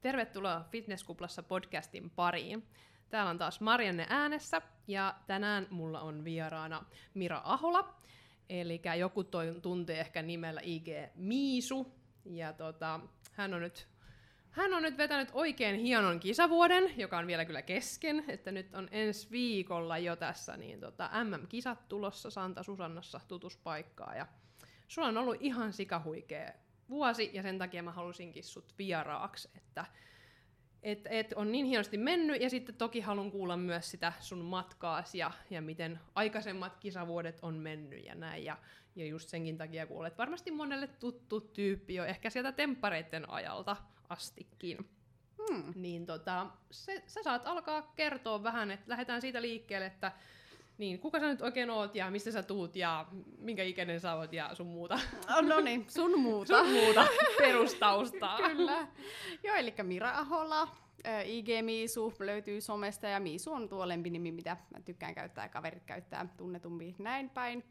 Tervetuloa Fitnesskuplassa podcastin pariin. Täällä on taas Marianne äänessä ja tänään mulla on vieraana Mira Ahola. Eli joku toi, tuntee ehkä nimellä IG Miisu. Ja tota, hän on nyt hän on nyt vetänyt oikein hienon kisavuoden, joka on vielä kyllä kesken, että nyt on ensi viikolla jo tässä niin tota, MM-kisat tulossa Santa Susannassa tutuspaikkaa. Ja sulla on ollut ihan sikahuikea vuosi, ja sen takia mä halusinkin sut vieraaksi, että et, et on niin hienosti mennyt, ja sitten toki haluan kuulla myös sitä sun matkaas ja, ja miten aikaisemmat kisavuodet on mennyt ja näin. Ja, ja just senkin takia, kun olet varmasti monelle tuttu tyyppi jo ehkä sieltä temppareiden ajalta astikin. Hmm. Niin tota, se, sä saat alkaa kertoa vähän, että lähdetään siitä liikkeelle, että niin, kuka sä nyt oikein oot ja mistä sä tuut ja minkä ikäinen sä oot ja sun muuta. Oh, no niin, sun muuta. sun muuta perustaustaa. Kyllä. Joo, eli Mira Ahola, IG Miisu löytyy somesta ja Miisu on tuo lempinimi, mitä mä tykkään käyttää ja kaverit käyttää tunnetummin näin päin.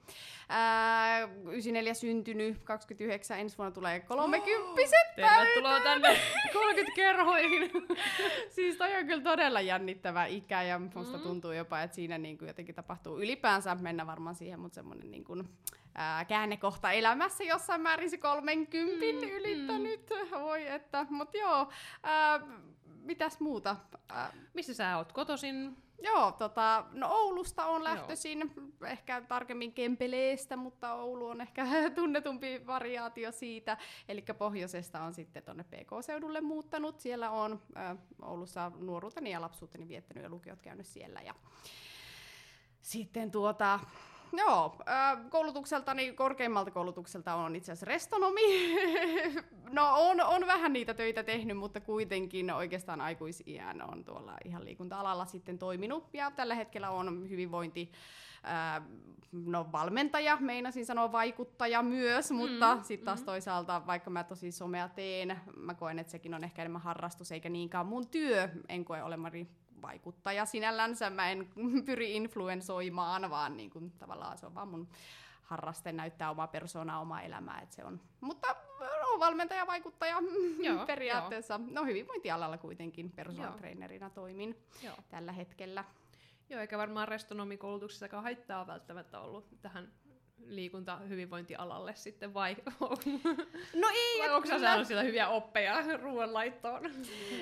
Ää, 94 syntynyt, 29 ensi vuonna tulee 30 oh, Tervetuloa tänne 30 kerhoihin. siis toi on kyllä todella jännittävä ikä ja musta mm. tuntuu jopa, että siinä niin kuin jotenkin tapahtuu ylipäänsä, mennä varmaan siihen, mutta semmoinen niin kuin, ää, käännekohta elämässä jossain määrin se 30 mm, ylittänyt. Mm. Voi että, mutta joo. Ää, mitäs muuta? Äh, Missä sä oot kotosin? Joo, tota, no Oulusta on lähtöisin, Joo. ehkä tarkemmin Kempeleestä, mutta Oulu on ehkä tunnetumpi variaatio siitä. Eli pohjoisesta on sitten tuonne PK-seudulle muuttanut. Siellä on äh, Oulussa nuoruuteni ja lapsuuteni viettänyt ja lukiot käynyt siellä. Ja sitten tuota, Joo, koulutukseltani, korkeimmalta koulutukselta on itse asiassa restonomi. no on, on vähän niitä töitä tehnyt, mutta kuitenkin oikeastaan aikuisiän on tuolla ihan liikunta-alalla sitten toiminut. Ja tällä hetkellä on hyvinvointi, no valmentaja, meinasin sanoa vaikuttaja myös, mutta mm, sitten taas mm. toisaalta, vaikka mä tosi somea teen, mä koen, että sekin on ehkä enemmän harrastus eikä niinkään mun työ. En koe olemani vaikuttaja sinällänsä. Mä en pyri influensoimaan, vaan niin kuin, tavallaan se on vaan mun harraste näyttää omaa persoonaa, omaa elämää. Että se on. Mutta no, valmentaja, vaikuttaja joo, periaatteessa. Joo. No hyvinvointialalla kuitenkin personal trainerina toimin joo. tällä hetkellä. Joo, eikä varmaan restonomikoulutuksessakaan haittaa välttämättä ollut tähän liikunta hyvinvointialalle sitten vai? No ei. Vai onko sä saanut siellä hyviä oppeja ruoanlaittoon?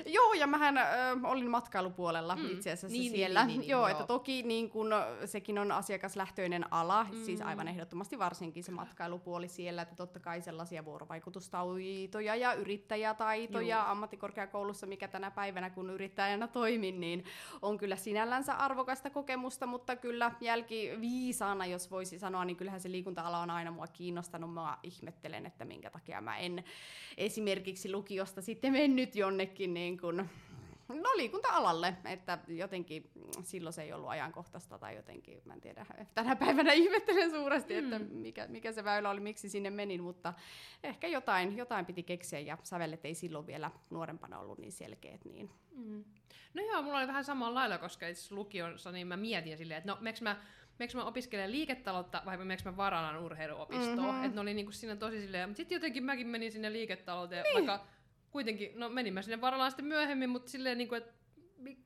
joo, ja mähän ö, olin matkailupuolella mm. itse asiassa niin, niin siellä. Niin, niin, niin, joo, joo, että toki niin kun, sekin on asiakaslähtöinen ala, mm. siis aivan ehdottomasti varsinkin se matkailupuoli siellä, että totta kai sellaisia vuorovaikutustaitoja ja yrittäjätaitoja joo. ammattikorkeakoulussa, mikä tänä päivänä kun yrittäjänä toimin, niin on kyllä sinällänsä arvokasta kokemusta, mutta kyllä jälkiviisaana, jos voisi sanoa, niin kyllähän se liikunta-ala on aina mua kiinnostanut. Mä ihmettelen, että minkä takia mä en esimerkiksi lukiosta sitten mennyt jonnekin niin kuin, no liikunta-alalle, että jotenkin silloin se ei ollut ajankohtaista tai jotenkin, mä en tiedä, tänä päivänä ihmettelen suuresti, mm. että mikä, mikä se väylä oli, miksi sinne menin, mutta ehkä jotain, jotain piti keksiä ja sävellet ei silloin vielä nuorempana ollut niin selkeät. Niin. Mm. No joo, mulla oli vähän samalla lailla, koska itse lukiossa niin mä mietin silleen, että no mä meneekö mä opiskelemaan liiketaloutta vai meneekö mä varanan urheiluopistoon. Mm-hmm. Että ne oli niinku siinä tosi silleen, mutta sitten jotenkin mäkin menin sinne liiketalouteen, niin. vaikka kuitenkin, no menin mä sinne varalaan sitten myöhemmin, mutta silleen niinku, että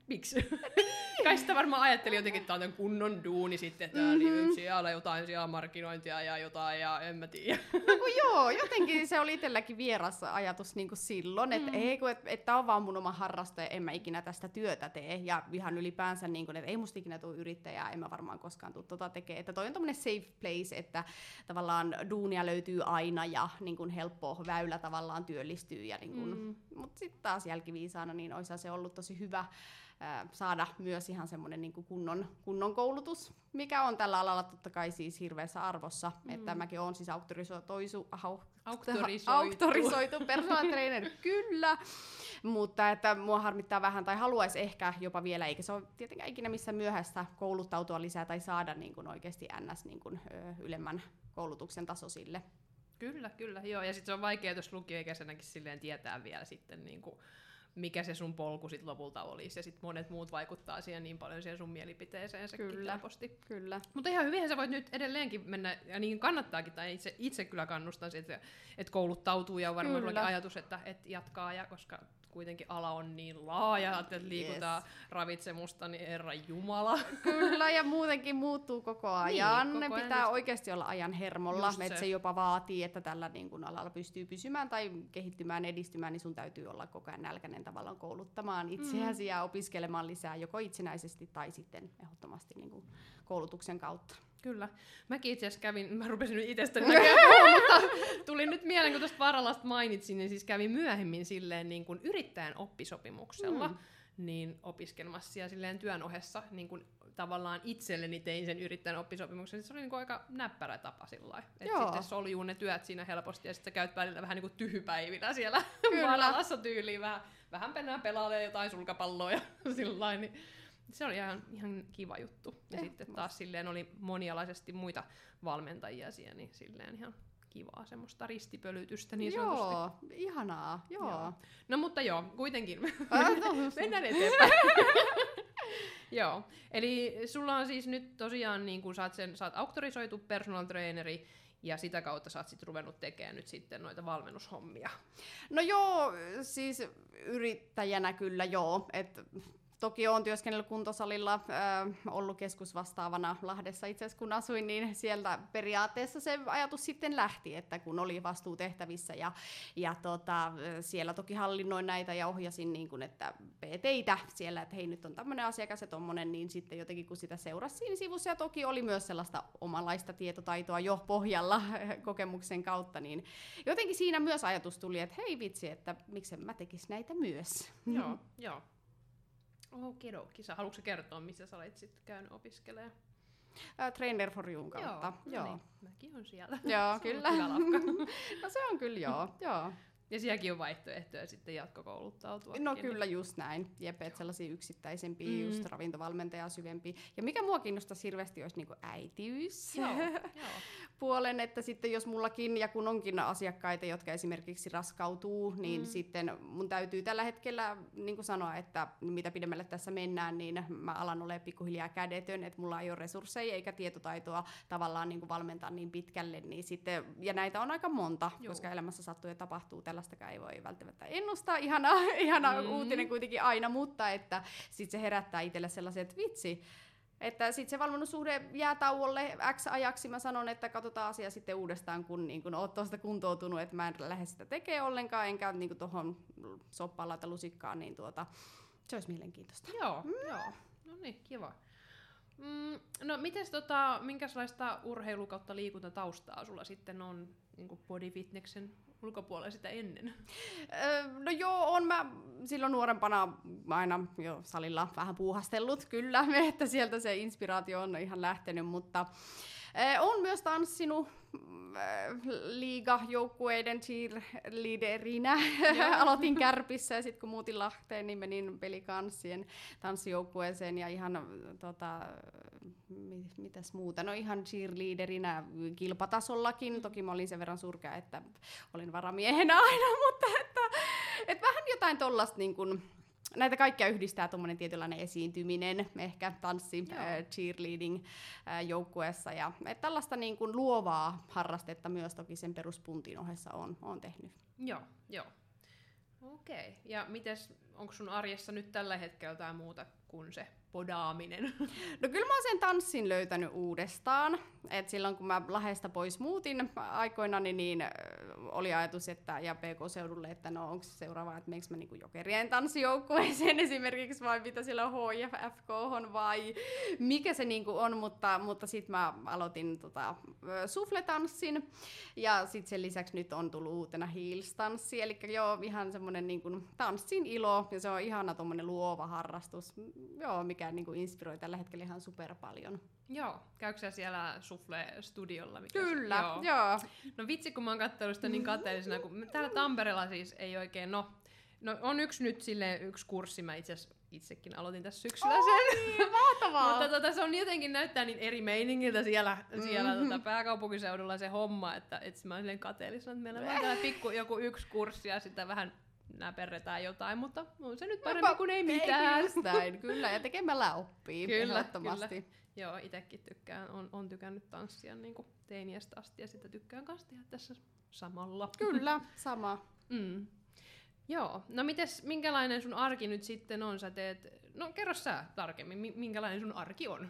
miksi? Niin. Kai sitä varmaan ajatteli jotenkin, että tämä on kunnon duuni sitten, että mm-hmm. siellä jotain siellä markkinointia ja jotain ja en mä tiedä. No kun joo, jotenkin se oli itselläkin vieras ajatus niin kuin silloin, että mm. ei kun, että, että on vaan mun oma harraste, en mä ikinä tästä työtä tee ja ihan ylipäänsä, niin kuin, että ei musta ikinä tule yrittäjää, en mä varmaan koskaan tule tota tekemään. Että toi on tämmöinen safe place, että tavallaan duunia löytyy aina ja niin kuin helppo väylä tavallaan työllistyy. Ja niin kuin, mm. Mutta sitten taas jälkiviisaana, niin olisi se ollut tosi hyvä saada myös ihan semmoinen niin kunnon, kunnon koulutus, mikä on tällä alalla totta kai siis hirveässä arvossa, mm. että mäkin olen siis auktorisoitu, auktorisoitu. auktorisoitu personal trainer, kyllä, mutta että mua harmittaa vähän tai haluaisi ehkä jopa vielä, eikä se ole tietenkään ikinä missä myöhäistä kouluttautua lisää tai saada niin kuin oikeasti ns. Niin kuin, ylemmän koulutuksen tasoisille. Kyllä, kyllä, joo, ja sitten se on vaikea, jos lukioikäisenäkin silleen tietää vielä sitten niin kuin mikä se sun polku sit lopulta olisi. Ja sitten monet muut vaikuttaa siihen niin paljon siihen sun mielipiteeseen se Kyllä. helposti. Kyllä. Mutta ihan hyvinhän sä voit nyt edelleenkin mennä, ja niin kannattaakin, tai itse, itse kyllä kannustan siitä, että, että kouluttautuu, ja on varmaan Kyllä. ajatus, että, että jatkaa, ja koska kuitenkin ala on niin laaja, että liikutaan yes. ravitsemusta, niin herra jumala. Kyllä, ja muutenkin muuttuu koko ajan. Niin, ne koko ajan pitää just- oikeasti olla ajan hermolla, Just että se. se jopa vaatii, että tällä niin kun alalla pystyy pysymään tai kehittymään, edistymään, niin sun täytyy olla koko ajan nälkäinen tavallaan kouluttamaan itseäsi ja opiskelemaan lisää joko itsenäisesti tai sitten ehdottomasti niin koulutuksen kautta. Kyllä. Mäkin itse asiassa kävin, mä rupesin nyt itsestäni näkemään mutta tuli nyt mieleen, kun tuosta Varalasta mainitsin, niin siis kävin myöhemmin silleen niin kuin yrittäjän oppisopimuksella, Mm. niin opiskelemassa ja silleen työn ohessa niin kuin tavallaan itselleni tein sen yrittäjän oppisopimuksen. Se oli niin kuin aika näppärä tapa sillä lailla. Et Joo. sitten soljuu ne työt siinä helposti ja sitten sä käyt välillä vähän niin kuin tyhjpäivinä siellä Kyllä. Varalassa tyyliin. Vähän, vähän pennään pelailee jotain sulkapalloa ja sillä niin se oli ihan, ihan kiva juttu. Ja sitten taas silleen oli monialaisesti muita valmentajia siellä, niin silleen ihan kivaa semmoista ristipölytystä niin sanotusti. joo, ihanaa, joo. Joo. No mutta joo, kuitenkin. Äh, no, Mennään eteenpäin. joo, eli sulla on siis nyt tosiaan, niin kun sä oot, sen, sä oot auktorisoitu personal traineri, ja sitä kautta sä oot sit ruvennut tekemään nyt sitten noita valmennushommia. No joo, siis yrittäjänä kyllä joo. Et toki olen työskennellyt kuntosalilla, ollut keskusvastaavana Lahdessa itse asiassa kun asuin, niin sieltä periaatteessa se ajatus sitten lähti, että kun oli vastuutehtävissä ja, ja tota, siellä toki hallinnoin näitä ja ohjasin niin kuin, että PTitä siellä, että hei nyt on tämmöinen asiakas ja tommonen, niin sitten jotenkin kun sitä seurasi siinä sivussa ja toki oli myös sellaista omanlaista tietotaitoa jo pohjalla kokemuksen kautta, niin jotenkin siinä myös ajatus tuli, että hei vitsi, että miksen mä tekis näitä myös. Joo, joo. Okidoki. Sä haluatko kertoa, missä sä olit sitten käynyt opiskelemaan? Ä, Trainer for You'n kautta. Joo, joo. no niin, mäkin on siellä. Joo, kyllä. no se on kyllä joo, joo. Ja sielläkin on vaihtoehtoja sitten jatkokouluttautua. No kyllä just näin. Jep, et sellaisia yksittäisempiä, Mm. just ravintovalmentaja syvempiä. Ja mikä mua kiinnostaisi hirveästi olisi niinku äitiys. Joo, joo. puolen, että sitten jos mullakin, ja kun onkin asiakkaita, jotka esimerkiksi raskautuu, niin Mm. sitten mun täytyy tällä hetkellä niin kuin sanoa, että mitä pidemmälle tässä mennään, niin mä alan olemaan pikkuhiljaa kädetön, että mulla ei ole resursseja eikä tietotaitoa tavallaan niin kuin valmentaa niin pitkälle, niin sitten, ja näitä on aika monta, Joo. Koska elämässä sattuu ja tapahtuu, tällaistakaan ei voi välttämättä ennustaa, ihana, ihana Mm. mm. uutinen kuitenkin aina, mutta että sitten se herättää itselle sellaisen, että vitsi, että sitten se valmennussuhde jää tauolle X ajaksi. Mä sanon, että katsotaan asia sitten uudestaan, kun, niin kun oot tuosta kuntoutunut, että mä en lähde sitä tekemään ollenkaan, enkä niin tuohon soppaan laita lusikkaan, niin tuota, se olisi mielenkiintoista. Joo, joo. No niin, kiva. Mm, no mites tota, minkälaista urheilu kautta liikuntataustaa sulla sitten on niin body fitneksen ulkopuolella sitä ennen? No joo, on mä silloin nuorempana aina jo salilla vähän puuhastellut, kyllä, että sieltä se inspiraatio on ihan lähtenyt, mutta öö, on myös tanssinut öö, liigajoukkueiden cheerleaderinä. Aloitin Kärpissä ja sitten kun muutin Lahteen, niin menin pelikanssien tanssijoukkueeseen ja ihan tota, mi- mitäs muuta, no ihan cheerleaderinä kilpatasollakin. Toki mä olin sen verran surkea, että olin varamiehenä aina, mutta että, että vähän jotain tollasta niin kuin, näitä kaikkia yhdistää tuommoinen tietynlainen esiintyminen, ehkä tanssi, Joo. äh, cheerleading äh, joukkueessa. Ja että tällaista niin kuin luovaa harrastetta myös toki sen peruspuntin ohessa on, on tehnyt. Joo, joo. Okei. Ja mites, onko sun arjessa nyt tällä hetkellä jotain muuta kuin se podaaminen? No kyllä mä oon sen tanssin löytänyt uudestaan. Et silloin kun mä Lahdesta pois muutin aikoinani, niin oli ajatus, että ja PK-seudulle, että no onko se seuraava, että meneekö mä niinku jokerien tanssijoukkueeseen esimerkiksi, vai mitä siellä on HIFK on, vai mikä se niinku on, mutta, mutta sitten mä aloitin tota, sufletanssin, ja sitten sen lisäksi nyt on tullut uutena heels-tanssi, eli joo, ihan semmoinen niinku tanssin ilo, ja se on ihana tommonen luova harrastus, joo, mikä niinku inspiroi tällä hetkellä ihan super paljon. joo. Käykö sä siellä Sufle-studiolla? Mikä se- Kyllä, joo. joo. No vitsi, kun mä oon katsellut sitä niin kateellisena, kun täällä Tampereella siis ei oikein, no, no on yksi nyt sille yksi kurssi, mä itse itsekin aloitin tässä syksyllä sen. Niin, mahtavaa! Mutta tota, se on jotenkin näyttää niin eri meiningiltä siellä, siellä Mhm. tota, pääkaupunkiseudulla se homma, että et mä olen silleen kateellisena, että meillä on täällä pikku joku yksi kurssi ja sitä vähän näperretään jotain, mutta on se nyt parempi kuin ei mitään. Näin, kyllä, ja tekemällä oppii Kyllä, ehdottomasti. kyllä. Joo, itsekin tykkään, on, on tykännyt tanssia niin kuin teiniästä asti ja sitä tykkään kanssa tehdä tässä samalla. Kyllä, sama. Mm. Joo, no mites, minkälainen sun arki nyt sitten on? Sä teet, no kerro sä tarkemmin, mi- minkälainen sun arki on?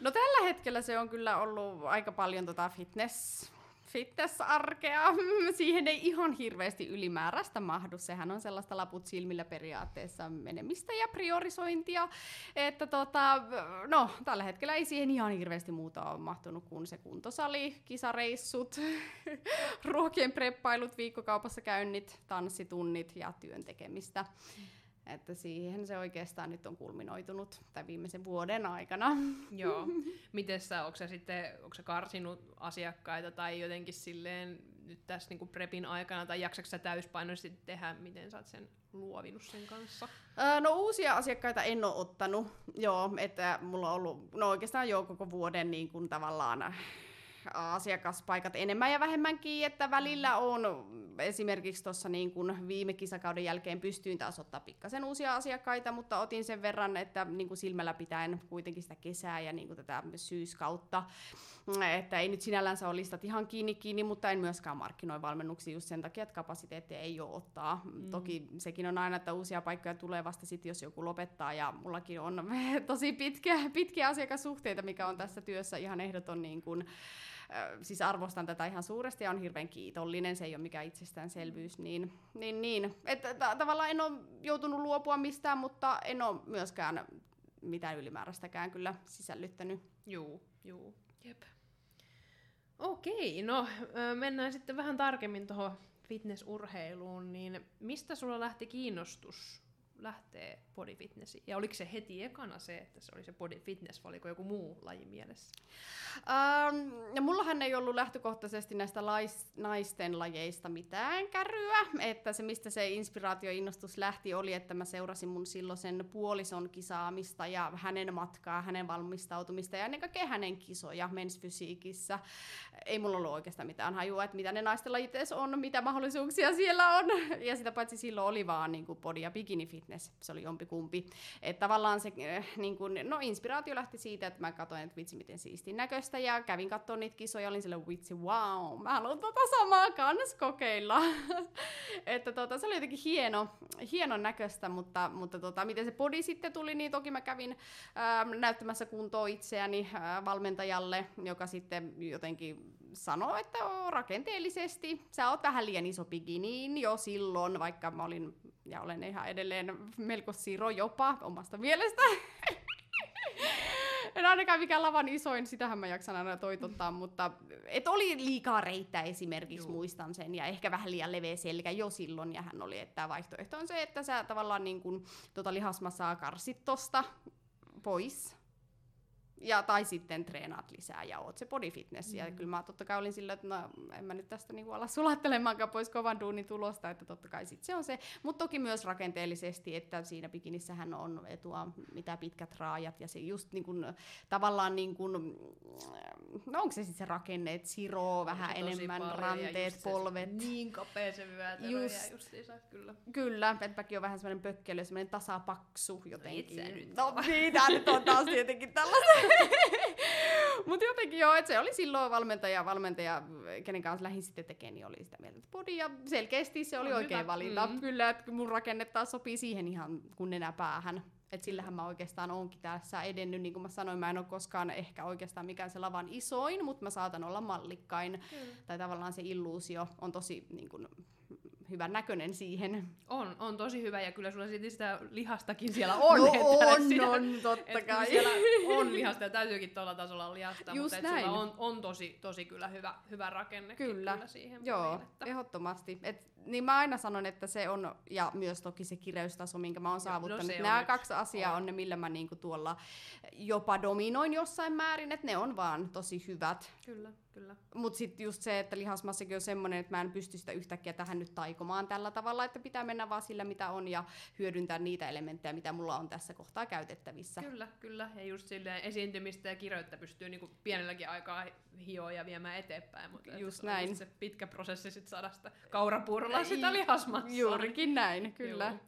No tällä hetkellä se on kyllä ollut aika paljon tota fitness, fitness-arkea. Siihen ei ihan hirveästi ylimääräistä mahdu. Sehän on sellaista laput silmillä periaatteessa menemistä ja priorisointia. Että tota, no, tällä hetkellä ei siihen ihan hirveästi muuta ole mahtunut kuin se kuntosali, kisareissut, ruokien preppailut, viikkokaupassa käynnit, tanssitunnit ja työn tekemistä. Että siihen se oikeastaan nyt on kulminoitunut tämän viimeisen vuoden aikana. Joo. Mites sä, onko sä sitten, onko sä karsinut asiakkaita tai jotenkin silleen nyt tässä niinku prepin aikana, tai jaksatko sä täyspainoisesti tehdä, miten sä oot sen luovinut sen kanssa? Öö, No uusia asiakkaita en ole ottanut, joo, että mulla on ollut, no oikeastaan jo koko vuoden niin kuin tavallaan asiakaspaikat enemmän ja vähemmänkin, että välillä on esimerkiksi tuossa niin kuin viime kisakauden jälkeen pystyin taas ottaa pikkasen uusia asiakkaita, mutta otin sen verran, että niin kuin silmällä pitäen kuitenkin sitä kesää ja niin kuin tätä syyskautta, että ei nyt sinällänsä ole listat ihan kiinni kiinni, mutta en myöskään markkinoi valmennuksia just sen takia, että kapasiteettia ei ole ottaa. Mm. Toki sekin on aina, että uusia paikkoja tulee vasta sitten, jos joku lopettaa ja mullakin on tosi pitkiä, pitkiä asiakassuhteita, mikä on tässä työssä ihan ehdoton niin kuin, siis arvostan tätä ihan suuresti ja on hirveän kiitollinen, se ei ole mikään itsestäänselvyys, niin, niin, niin. Että t- tavallaan en ole joutunut luopua mistään, mutta en ole myöskään mitään ylimääräistäkään kyllä sisällyttänyt. Juu, juu. Jep. Okei, no mennään sitten vähän tarkemmin tuohon fitnessurheiluun, niin mistä sulla lähti kiinnostus lähtee bodyfitnessiin? Ja oliko se heti ekana se, että se oli se body fitness, vai oliko joku muu laji mielessä? Ähm, ja mullahan ei ollut lähtökohtaisesti näistä lais, naisten lajeista mitään kärryä, että se mistä se inspiraatioinnostus lähti oli, että mä seurasin mun silloisen puolison kisaamista ja hänen matkaa, hänen valmistautumista ja ennen kaikkea hänen kisoja mensfysiikissä. Ei mulla ollut oikeastaan mitään hajua, että mitä ne naisten lajit on, mitä mahdollisuuksia siellä on. Ja sitä paitsi silloin oli vaan niin kuin body ja bikini fitness, se oli jompikumpi. Että tavallaan se eh, niin kuin, no inspiraatio lähti siitä, että mä katsoin, että vitsi miten siistin näköistä ja kävin katsomaan niitä kisoja, olin sille vitsi wow, mä haluan tota samaa kans kokeilla. että tota, se oli jotenkin hieno, hienon näköistä, mutta, mutta tota, miten se body sitten tuli, niin toki mä kävin ää, näyttämässä kuntoa itseäni ää, valmentajalle, joka sitten jotenkin sanoi, että rakenteellisesti sä oot vähän liian iso bikiniin jo silloin, vaikka mä olin ja olen ihan edelleen melko siro jopa omasta mielestä. En ainakaan mikään lavan isoin, sitähän mä jaksan aina toitottaa, mutta et oli liikaa reittä esimerkiksi, Juu. muistan sen, ja ehkä vähän liian leveä selkä jo silloin, ja hän oli, että vaihtoehto on se, että sä tavallaan niin kun, tota lihasmassaa karsit tosta pois, ja, tai sitten treenaat lisää ja oot se body fitness. Mm. Ja kyllä mä totta kai olin sillä, että no, en mä nyt tästä niinku ala sulattelemaankaan pois kovan duunin tulosta, että totta kai sit se on se. Mutta toki myös rakenteellisesti, että siinä bikinissähän on etua mitä pitkät raajat ja se just niin kuin, tavallaan niin kuin, no onko se sitten se rakenne, että siroo vähän enemmän, paljon ranteet, polvet. Niin kapea se vyötärö Just. ja justiinsa, kyllä. Kyllä, että mäkin on vähän semmoinen pökkelö, semmoinen tasapaksu jotenkin. et sä nyt no niin, tää nyt on taas tietenkin tällaista. Mutta jotenkin joo, että se oli silloin valmentaja, valmentaja, kenen kanssa lähdin sitten tekemään, niin oli sitä mieltä, että body, ja selkeästi se oli On oikein hyvä, valinta. mm. Kyllä, että mun rakenne taas sopii siihen ihan kun nenä päähän. Että sillähän mä oikeastaan oonkin tässä edennyt, niin kuin mä sanoin, mä en ole koskaan ehkä oikeastaan mikään se lavan isoin, mutta mä saatan olla mallikkain. Kyllä. Tai tavallaan se illuusio on tosi niin kuin, hyvän näköinen siihen. On, on tosi hyvä ja kyllä sulla silti sitä lihastakin siellä on. no että on, siinä- on, totta kai. siellä on lihasta ja täytyykin tuolla tasolla olla lihasta, Just mutta näin. sulla on, on tosi, tosi kyllä hyvä, hyvä rakenne Kyllä. kyllä siihen Joo, pariin, että... ehdottomasti. Et, niin mä aina sanon, että se on, ja myös toki se kireystaso, minkä mä oon saavuttanut. se on Nämä kaksi asiaa On. on ne, millä mä niinku tuolla jopa dominoin jossain määrin, että ne on vaan tosi hyvät. Kyllä, kyllä. Mutta sitten just se, että lihasmassakin on semmoinen, että mä en pysty sitä yhtäkkiä tähän nyt taikomaan tällä tavalla, että pitää mennä vaan sillä, mitä on, ja hyödyntää niitä elementtejä, mitä mulla on tässä kohtaa käytettävissä. Kyllä, kyllä. Ja just silleen esiintymistä ja kireyttä pystyy niinku pienelläkin aikaa hioa ja viemään eteenpäin. Mutta Just se näin. se pitkä prosessi sit saada sitä kaurapuurolla ollaan sitä lihasmassaa. Juurikin näin, kyllä. Joo.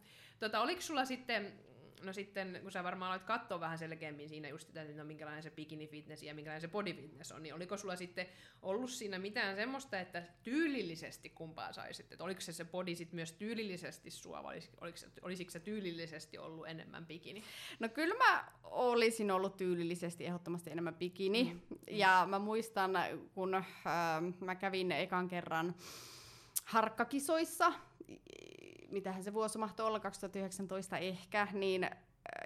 Tota, oliko sulla sitten no sitten, kun sä varmaan aloit katsoa vähän selkeämmin siinä just sitä, että no minkälainen se bikini fitness ja minkälainen se body fitness on, niin oliko sulla sitten ollut siinä mitään semmoista, että tyylillisesti kumpaa saisit? Että oliko se se body sit myös tyylillisesti sua, vai oliko, se, olisiko se tyylillisesti ollut enemmän bikini? No kyllä mä olisin ollut tyylillisesti ehdottomasti enemmän bikini. Mm. Ja mä muistan, kun äh, mä kävin ekan kerran harkkakisoissa, mitähän se vuosi mahtoi olla, 2019 ehkä, niin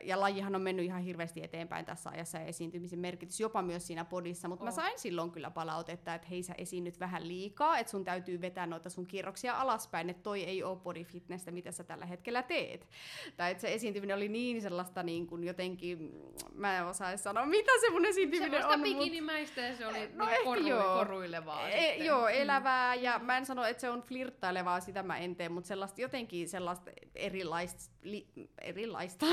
ja lajihan on mennyt ihan hirveästi eteenpäin tässä ajassa ja esiintymisen merkitys jopa myös siinä podissa, mutta oh. mä sain silloin kyllä palautetta, että hei sä esiinnyt vähän liikaa, että sun täytyy vetää noita sun kierroksia alaspäin, että toi ei ole body fitnessä, mitä sä tällä hetkellä teet. Tai että se esiintyminen oli niin sellaista niin kuin jotenkin, mä en osaa sanoa, mitä se mun esiintyminen Semmoista on. Semmoista bikinimäistä ja se oli no niin koru, joo. koruilevaa e, sitten. Joo, mm. elävää ja mä en sano, että se on flirttailevaa, sitä mä en tee, mutta sellaista jotenkin sellaista erilaista, li, erilaista.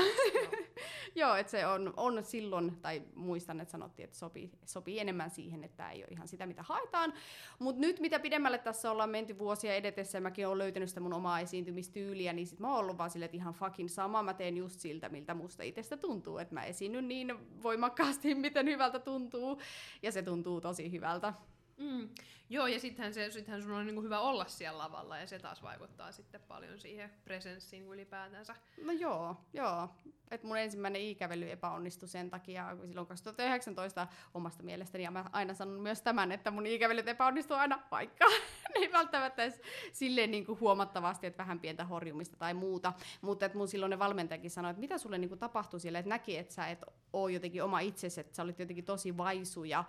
Joo, että se on, on silloin, tai muistan, että sanottiin, että sopii, sopii enemmän siihen, että tämä ei ole ihan sitä, mitä haetaan. Mutta nyt mitä pidemmälle tässä ollaan menty vuosia edetessä, ja mäkin olen löytänyt sitä mun omaa esiintymistyyliä, niin sit mä oon ollut vaan silleen, että ihan fucking sama, mä teen just siltä, miltä musta itsestä tuntuu, että mä esiinnyn niin voimakkaasti, miten hyvältä tuntuu, ja se tuntuu tosi hyvältä. Mm. Joo, ja sittenhän, se, sittenhän sun on niin hyvä olla siellä lavalla, ja se taas vaikuttaa sitten paljon siihen presenssiin ylipäätänsä. No joo, joo. Et mun ensimmäinen ikävely epäonnistui sen takia silloin 2019 omasta mielestäni, ja mä aina sanon myös tämän, että mun ikävelyt epäonnistuu aina, vaikka ne ei välttämättä edes silleen niin kuin huomattavasti, että vähän pientä horjumista tai muuta. Mutta että mun silloin ne valmentajakin sanoi, että mitä sulle niin kuin tapahtui siellä, että näki, että sä et ole jotenkin oma itsesi, että sä olit jotenkin tosi vaisu ja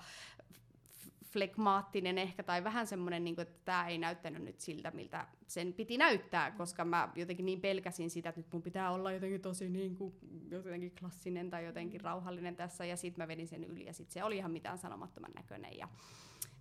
flegmaattinen ehkä, tai vähän semmoinen, niin että tämä ei näyttänyt nyt siltä, miltä sen piti näyttää, koska mä jotenkin niin pelkäsin sitä, että nyt mun pitää olla jotenkin tosi niin kuin, jotenkin klassinen tai jotenkin rauhallinen tässä, ja sitten mä vedin sen yli, ja sitten se oli ihan mitään sanomattoman näköinen, ja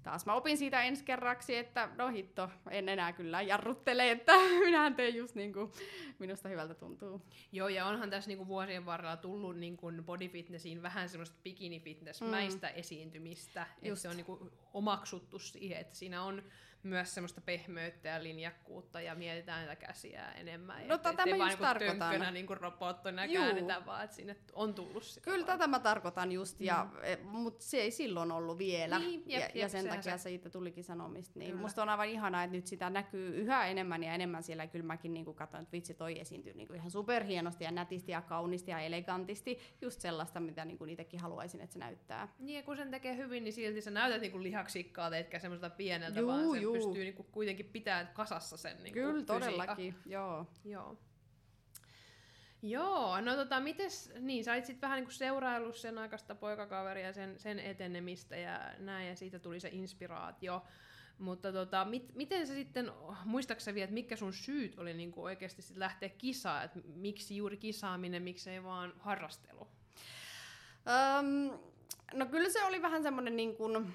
taas mä opin siitä ensi kerraksi, että no hitto, en enää kyllä jarruttele, että minähän teen just niin kuin minusta hyvältä tuntuu. Joo, ja onhan tässä niin kuin vuosien varrella tullut niin kuin body fitnessiin vähän semmoista bikini fitness-mäistä mm. esiintymistä, että se on niin kuin omaksuttu siihen, että siinä on myös semmoista pehmeyttä ja linjakkuutta ja mietitään näitä käsiä enemmän. No et, tätä mä just niinku tarkoitan. niin kuin robottona ja käännetään vaan, että sinne on tullut sitä Kyllä vaan. tätä mä tarkoitan just, ja, mm. E, mutta se ei silloin ollut vielä. Niin, jep, ja, jep, ja sen takia se. siitä tulikin sanomista. Niin musta on aivan ihanaa, että nyt sitä näkyy yhä enemmän ja enemmän siellä. Kyllä mäkin niin katson, että vitsi toi esiintyy niin ihan superhienosti ja nätisti ja kaunisti ja elegantisti. Just sellaista, mitä niin kuin itsekin haluaisin, että se näyttää. Niin ja kun sen tekee hyvin, niin silti sä näytät niin kuin lihaksikkaalta, etkä semmoista pieneltä, juu, vaan juu. pystyy niin kuin kuitenkin pitää kasassa sen niin Kyllä, todellakin, joo. joo. Joo, no tota, mites, niin sä olit sit vähän niinku seuraillut sen aikaista poikakaveria, sen, sen etenemistä ja näin, ja siitä tuli se inspiraatio. Mutta tota, mit, miten sä sitten, muistaaksä vielä, että mitkä sun syyt oli niinku oikeasti sit lähteä kisaan, että miksi juuri kisaaminen, miksei vaan harrastelu? Um, no kyllä se oli vähän semmoinen niin kuin,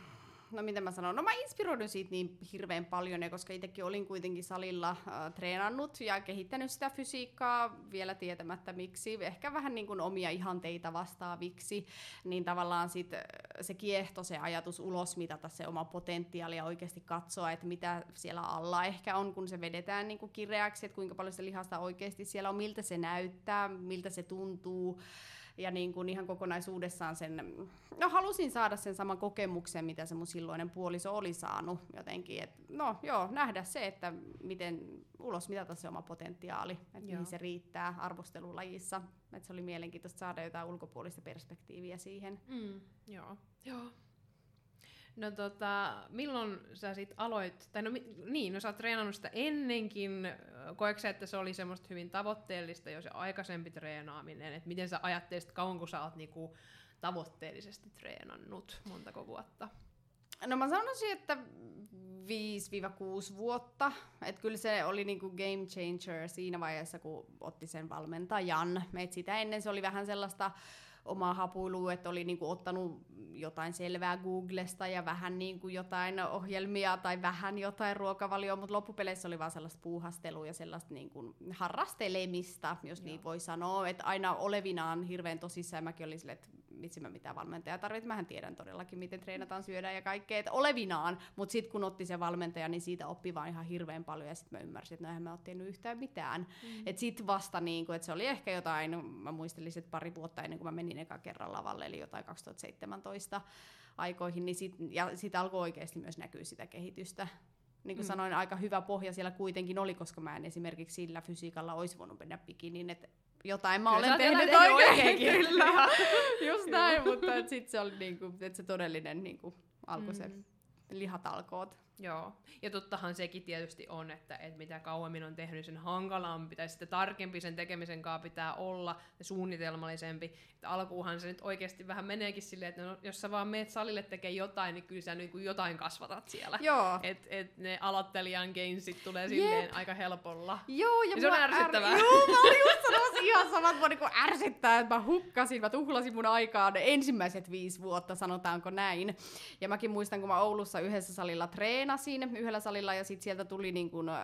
no miten mä sanon, no mä inspiroidun siitä niin hirveän paljon, ja koska itsekin olin kuitenkin salilla äh, treenannut ja kehittänyt sitä fysiikkaa vielä tietämättä miksi, ehkä vähän niin kuin omia ihanteita vastaaviksi, niin tavallaan sit se kiehto, se ajatus ulos mitata se oma potentiaali ja oikeasti katsoa, että mitä siellä alla ehkä on, kun se vedetään niin kuin kireäksi, että kuinka paljon sitä lihasta oikeasti siellä on, miltä se näyttää, miltä se tuntuu, ja niin kuin ihan kokonaisuudessaan sen, no halusin saada sen saman kokemuksen, mitä se mun silloinen puoliso oli saanut jotenkin, että no joo, nähdä se, että miten ulos mitata se oma potentiaali, että mihin se riittää arvostelulajissa, että se oli mielenkiintoista saada jotain ulkopuolista perspektiiviä siihen. Mm, joo, joo. No tota, milloin sä sit aloit, tai no niin, no sä oot treenannut sitä ennenkin, koetko että se oli semmoista hyvin tavoitteellista jo se aikaisempi treenaaminen, että miten sä ajattelisit, kauanko sä oot niinku tavoitteellisesti treenannut, montako vuotta? No mä sanoisin, että 5-6 vuotta. että kyllä se oli niinku game changer siinä vaiheessa, kun otti sen valmentajan. Et sitä ennen se oli vähän sellaista omaa hapuilua, että oli niinku ottanut jotain selvää Googlesta ja vähän niinku jotain ohjelmia tai vähän jotain ruokavalioa, mutta loppupeleissä oli vaan sellaista puuhastelua ja sellaista niinku harrastelemista, jos Joo. niin voi sanoa. Että aina olevinaan hirveän tosissaan mäkin olin silleen, että vitsi mä mitään valmentajaa tarvitsen. Mähän tiedän todellakin, miten treenataan, syödään ja kaikkea, että olevinaan. Mutta sitten kun otti se valmentaja, niin siitä oppi vaan ihan hirveän paljon ja sitten mä ymmärsin, että no eihän mä oon yhtään mitään. Mm. Että sitten vasta niin kuin, että se oli ehkä jotain, mä muistelin, että pari vuotta ennen kuin mä menin eka kerran lavalle, eli jotain 2017 aikoihin, niin sit, ja sitten alkoi oikeasti myös näkyä sitä kehitystä. Niin kuin mm. sanoin, aika hyvä pohja siellä kuitenkin oli, koska mä en esimerkiksi sillä fysiikalla olisi voinut mennä pikiniin, että jotain mä kyllä olen tehnyt oikein. Kyllä, just näin, mutta sitten se oli niinku, että se todellinen niinku, alkoi mm. se lihatalkoot. Joo, ja tottahan sekin tietysti on, että, että mitä kauemmin on tehnyt, sen hankalampi tai sitten tarkempi sen tekemisen kanssa pitää olla ja suunnitelmallisempi. Että alkuuhan se nyt oikeasti vähän meneekin silleen, että no, jos sä vaan meet salille tekee jotain, niin kyllä sä niin kuin jotain kasvatat siellä. Joo. Et, et ne aloittelijan gainsit tulee silleen Jep. aika helpolla. Joo, ja, ja se on ärsyttävää. Är... Joo, mä olin just sanomassa ihan samat, mä niin ärsyttää, että mä hukkasin, mä tuhlasin mun aikaa ne ensimmäiset viisi vuotta, sanotaanko näin. Ja mäkin muistan, kun mä Oulussa yhdessä salilla treenasin, yhdellä salilla, ja sitten sieltä tuli niin kuin, äh,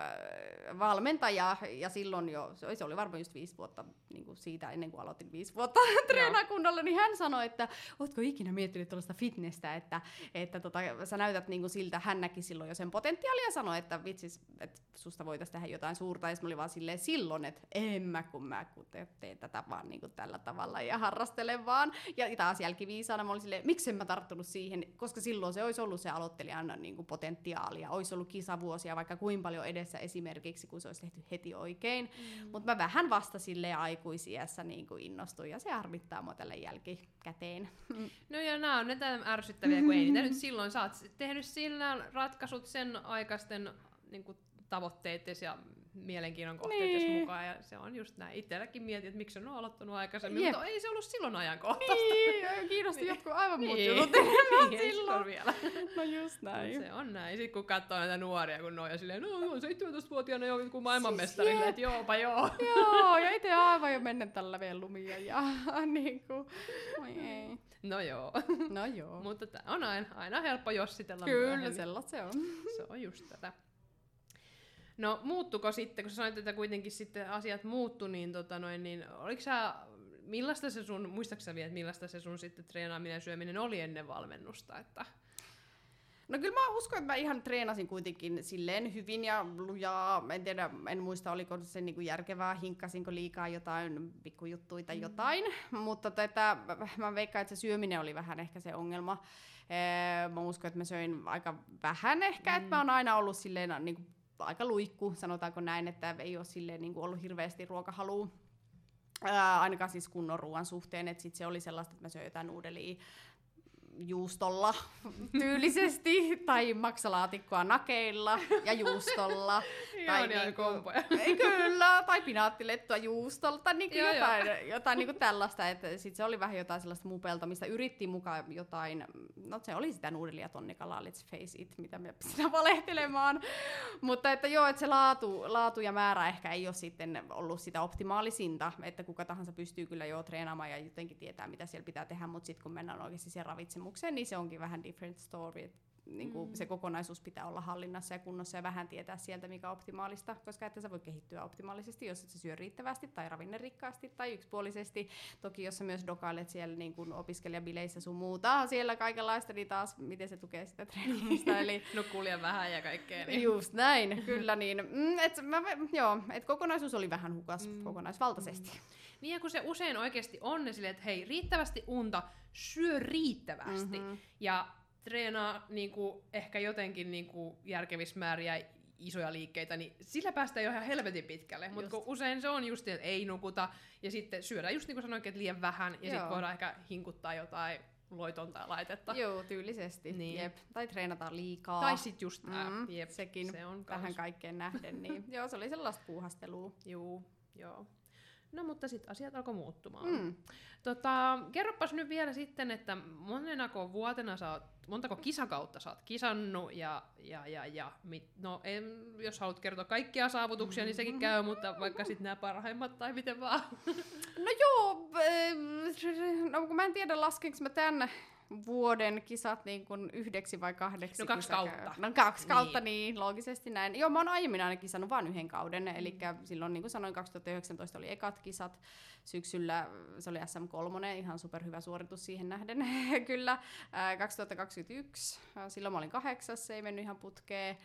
valmentaja, ja silloin jo, se oli varmaan just viisi vuotta niin kuin siitä ennen kuin aloitin viisi vuotta treenakunnolla, niin hän sanoi, että ootko ikinä miettinyt tuollaista fitnessä, että, että tota, sä näytät niin kuin siltä, hän näki silloin jo sen potentiaalia ja sanoi, että vitsis, että susta voitaisiin tehdä jotain suurta, ja mä olin vaan silleen silloin, että en mä kun mä teen tätä vaan niin kuin tällä tavalla ja harrastelen vaan. Ja taas jälkiviisaana mä olin silleen, miksi en mä tarttunut siihen, koska silloin se olisi ollut se aloittelijan niin kuin potentiaalia, olisi ollut kisavuosia vaikka kuin paljon edessä esimerkiksi, kun se olisi tehty heti oikein. Mm. Mutta mä vähän vasta silleen aikuisiässä niin kuin innostuin ja se harmittaa mua tälle jälkikäteen. No ja nämä on ne ärsyttäviä, kun ei niitä nyt silloin. Sä oot tehnyt sillä ratkaisut sen aikaisten niin kuin, tavoitteiden ja mielenkiinnon kohteet niin. mukaan, ja se on just näin. Itselläkin mietin, että miksi on aloittanut aikaisemmin, Jep. mutta ei se ollut silloin ajankohtaista. Niin, kiinnosti niin. jotkut aivan muut niin. jutut niin, silloin. vielä. No just näin. Se on näin. Sitten kun katsoo näitä nuoria, kun ne on ja silleen, no on 17-vuotiaana jo joku maailmanmestari, siis että joopa joo. joo, ja itse aivan jo mennä tällä vielä lumia ja niin kuin, ei. No joo. No joo. mutta on aina, aina helppo jossitella Kyllä, myöhemmin. sellaista se on. se on just tätä. No muuttuko sitten, kun sä sanoit, että kuitenkin sitten asiat muuttu, niin, tota noin, niin oliko sä, millaista se sun, muistaaksä vielä, että millaista se sun sitten treenaaminen ja syöminen oli ennen valmennusta? Että... No kyllä mä uskon, että mä ihan treenasin kuitenkin silleen hyvin ja lujaa. En tiedä, en muista oliko se niinku järkevää, hinkkasinko liikaa jotain pikkujuttuja tai mm. jotain. Mutta tätä, mä veikkaan, että se syöminen oli vähän ehkä se ongelma. Mä uskon, että mä söin aika vähän ehkä, mm. että mä oon aina ollut silleen niin kuin aika luikku, sanotaanko näin, että ei ole silleen niin kuin ollut hirveästi ruokahalua. Ainakaan siis kunnon ruoan suhteen, että sit se oli sellaista, että mä söin jotain nuudelia juustolla tyylisesti, tai maksalaatikkoa nakeilla ja juustolla. tai niinku, kompoja. kyllä, tai pinaattilettua juustolla, tai niinku joo, jotain, joo. jotain niinku tällaista. Että sit se oli vähän jotain sellaista mupeltamista. Yritti mukaan jotain, no se oli sitä nuudelia tonnikalaa, let's face it, mitä me sitä valehtelemaan. Mutta että joo, että se laatu, laatu ja määrä ehkä ei ole sitten ollut sitä optimaalisinta, että kuka tahansa pystyy kyllä jo treenaamaan ja jotenkin tietää, mitä siellä pitää tehdä, mutta sitten kun mennään oikeasti siihen ravitsemukseen, tutkimukseen, niin se onkin vähän different story. Et niin kuin mm. se kokonaisuus pitää olla hallinnassa ja kunnossa ja vähän tietää sieltä, mikä on optimaalista, koska että sä voi kehittyä optimaalisesti, jos et sä syö riittävästi tai ravinnerikkaasti tai yksipuolisesti. Toki jos sä myös dokailet siellä niin kuin opiskelijabileissä sun muuta, siellä kaikenlaista, niin taas miten se tukee sitä treenistä. Eli... no kulje vähän ja kaikkea. Niin. Just näin, kyllä niin. Mm, et mä, joo, et kokonaisuus oli vähän hukas mm. kokonaisvaltaisesti. Mm. Niin ja kun se usein oikeasti on ne silleen, että hei, riittävästi unta, syö riittävästi. Mm-hmm. Ja treenaa niin kuin, ehkä jotenkin niin kuin, järkevissä määriä isoja liikkeitä, niin sillä päästään jo ihan helvetin pitkälle. Mutta usein se on just, että ei nukuta, ja sitten syödään just niin kuin sanoinkin, että liian vähän, ja sitten voidaan ehkä hinkuttaa jotain loitonta laitetta. Joo, tyylisesti. Niin. Jep. Tai treenataan liikaa. Tai sitten just tää. Mm, jep. Sekin se on tähän kaikkeen nähden. Niin. joo, se oli sellaista puuhastelua. Joo, joo. No mutta sitten asiat alkoi muuttumaan. Mm. Tota, kerropas nyt vielä sitten, että monenako vuotena sä oot, montako kisakautta sä oot kisannut ja, ja, ja, ja mit, no en, jos haluat kertoa kaikkia saavutuksia, niin sekin käy, mutta vaikka sitten nämä parhaimmat tai miten vaan. No joo, no kun mä en tiedä laskenko mä tän vuoden kisat niin kuin yhdeksi vai kahdeksi No kaksi kisakäy- kautta. No kaksi Niin. kautta, niin loogisesti näin. Joo, mä oon aiemmin aina kisannut vain yhden kauden, eli silloin niin kuin sanoin, 2019 oli ekat kisat, syksyllä se oli SM3, ihan superhyvä suoritus siihen nähden, kyllä. Ää, 2021, ää, silloin mä olin kahdeksas, se ei mennyt ihan putkeen,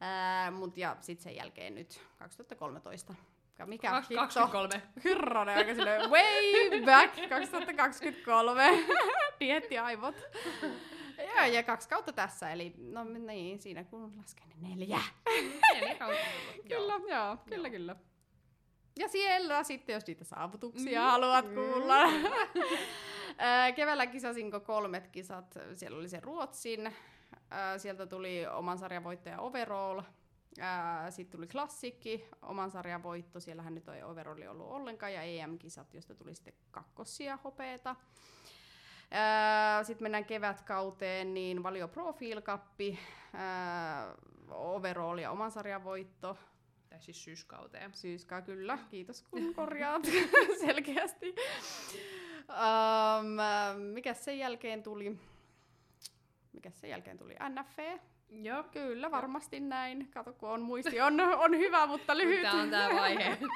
Ää, mut ja sitten sen jälkeen nyt 2013. Ka- Mikä Kaks- hitto? 23. Hyrronen aika silleen way back 2023. Dietti aivot. Joo, ja kaksi kautta tässä, eli no niin, siinä kun lasken niin neljä. Neljä kautta ollut, joo. Kyllä, joo, kyllä, kyllä. Ja siellä sitten, jos niitä saavutuksia Mm. haluat kuulla. Ää, Keväällä kisasinko kolmet kisat, siellä oli se Ruotsin, sieltä tuli oman sarjan voittaja overall, sitten tuli klassikki, oman sarjan voitto, siellähän nyt ei overalli ollut ollenkaan, ja EM-kisat, josta tuli sitten kakkosia hopeeta. Sitten mennään kevätkauteen, niin Valio Profile Cup, ää, overall ja oman sarjan voitto, Tai siis syyskauteen. Syyskaa kyllä, kiitos kun korjaat selkeästi. Um, mikä sen jälkeen tuli? Mikä sen jälkeen tuli? NFV? Joo. Kyllä, varmasti näin. Kato, kun on muisti, on, on hyvä, mutta lyhyt. Tää on tää vaihe.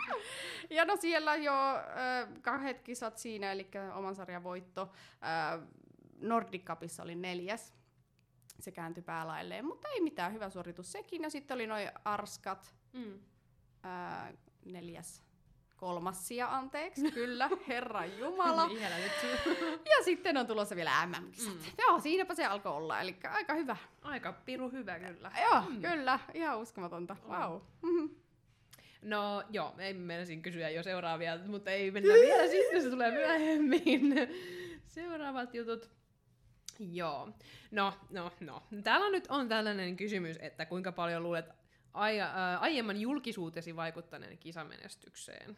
Ja no siellä jo äh, kahdet kisat siinä, eli oman sarjan voitto. Äh, Nordic Cupissa oli neljäs. Se kääntyi päälailleen, mutta ei mitään, hyvä suoritus sekin. Ja sitten oli noin Arskat, Mm. ää, neljäs, kolmas sija, anteeksi, kyllä, Herran Jumala. Ja sitten on tulossa vielä MM-kisat. Mm. Joo, siinäpä se alkoi olla, eli aika hyvä. Aika piru hyvä kyllä. Joo, mm. kyllä, ihan uskomatonta. On. Wow. Mm-hmm. No joo, ei menisin kysyä jo seuraavia, mutta ei mennä vielä sitten, se tulee myöhemmin. Seuraavat jutut. Joo. No, no, no. Täällä nyt on tällainen kysymys, että kuinka paljon luulet ää, aiemman julkisuutesi vaikuttaneen kisamenestykseen?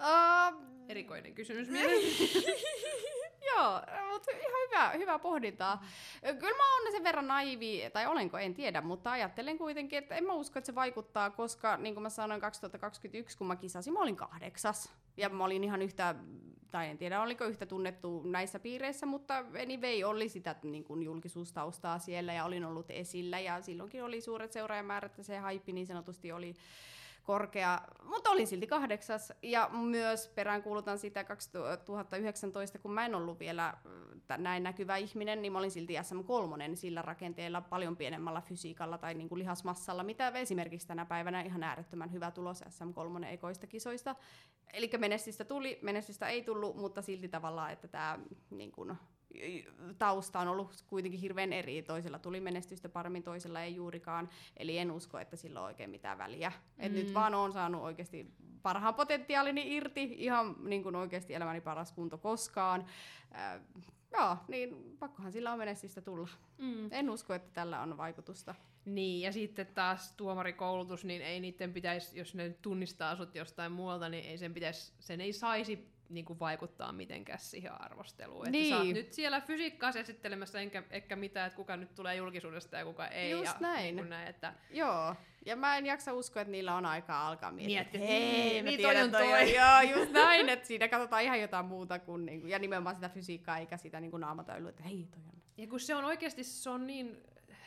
Uh, Erikoinen kysymys. Joo, mutta ihan hyvä, hyvä pohdintaa. Kyllä mä oon sen verran naivi, tai olenko, en tiedä, mutta ajattelen kuitenkin, että en mä usko, että se vaikuttaa, koska niin kuin mä sanoin 2021, kun mä kisasin, mä olin kahdeksas. Ja mä olin ihan yhtä, tai en tiedä oliko yhtä tunnettu näissä piireissä, mutta anyway oli sitä niin kuin julkisuustaustaa siellä ja olin ollut esillä. Ja silloinkin oli suuret seuraajamäärät ja se haippi niin sanotusti oli korkea, mutta olin silti kahdeksas. Ja myös peräänkuulutan sitä 2019, kun mä en ollut vielä näin näkyvä ihminen, niin mä olin silti SM3 sillä rakenteella paljon pienemmällä fysiikalla tai niin kuin lihasmassalla, mitä esimerkiksi tänä päivänä ihan äärettömän hyvä tulos SM3 ekoista kisoista. Eli menestystä tuli, menestystä ei tullut, mutta silti tavallaan, että tämä niin kuin, tausta on ollut kuitenkin hirveän eri. Toisella tuli menestystä paremmin, toisella ei juurikaan. Eli en usko, että sillä on oikein mitään väliä. Et Mm. nyt vaan on saanut oikeasti parhaan potentiaalini irti, ihan niin kuin oikeasti elämäni paras kunto koskaan. Äh, joo, niin pakkohan sillä on menestystä tulla. Mm. En usko, että tällä on vaikutusta. Niin, ja sitten taas tuomarikoulutus, niin ei niiden pitäisi, jos ne tunnistaa sut jostain muualta, niin ei sen pitäisi, sen ei saisi niin kuin vaikuttaa mitenkään siihen arvosteluun. Että sä oot Niin. nyt siellä fysiikkaa esittelemässä, enkä, ehkä mitään, että kuka nyt tulee julkisuudesta ja kuka ei. Just ja näin. Niin kuin näin että, Joo, ja mä en jaksa uskoa, että niillä on aikaa alkaa miettiä, että hei, mä niin, tiedän, toi on toi. toi. Joo, just näin, että siinä katsotaan ihan jotain muuta kuin, niinku, ja nimenomaan sitä fysiikkaa eikä sitä niinku naamatöilyä, että hei, toi on. ja kun se on oikeasti, se on niin,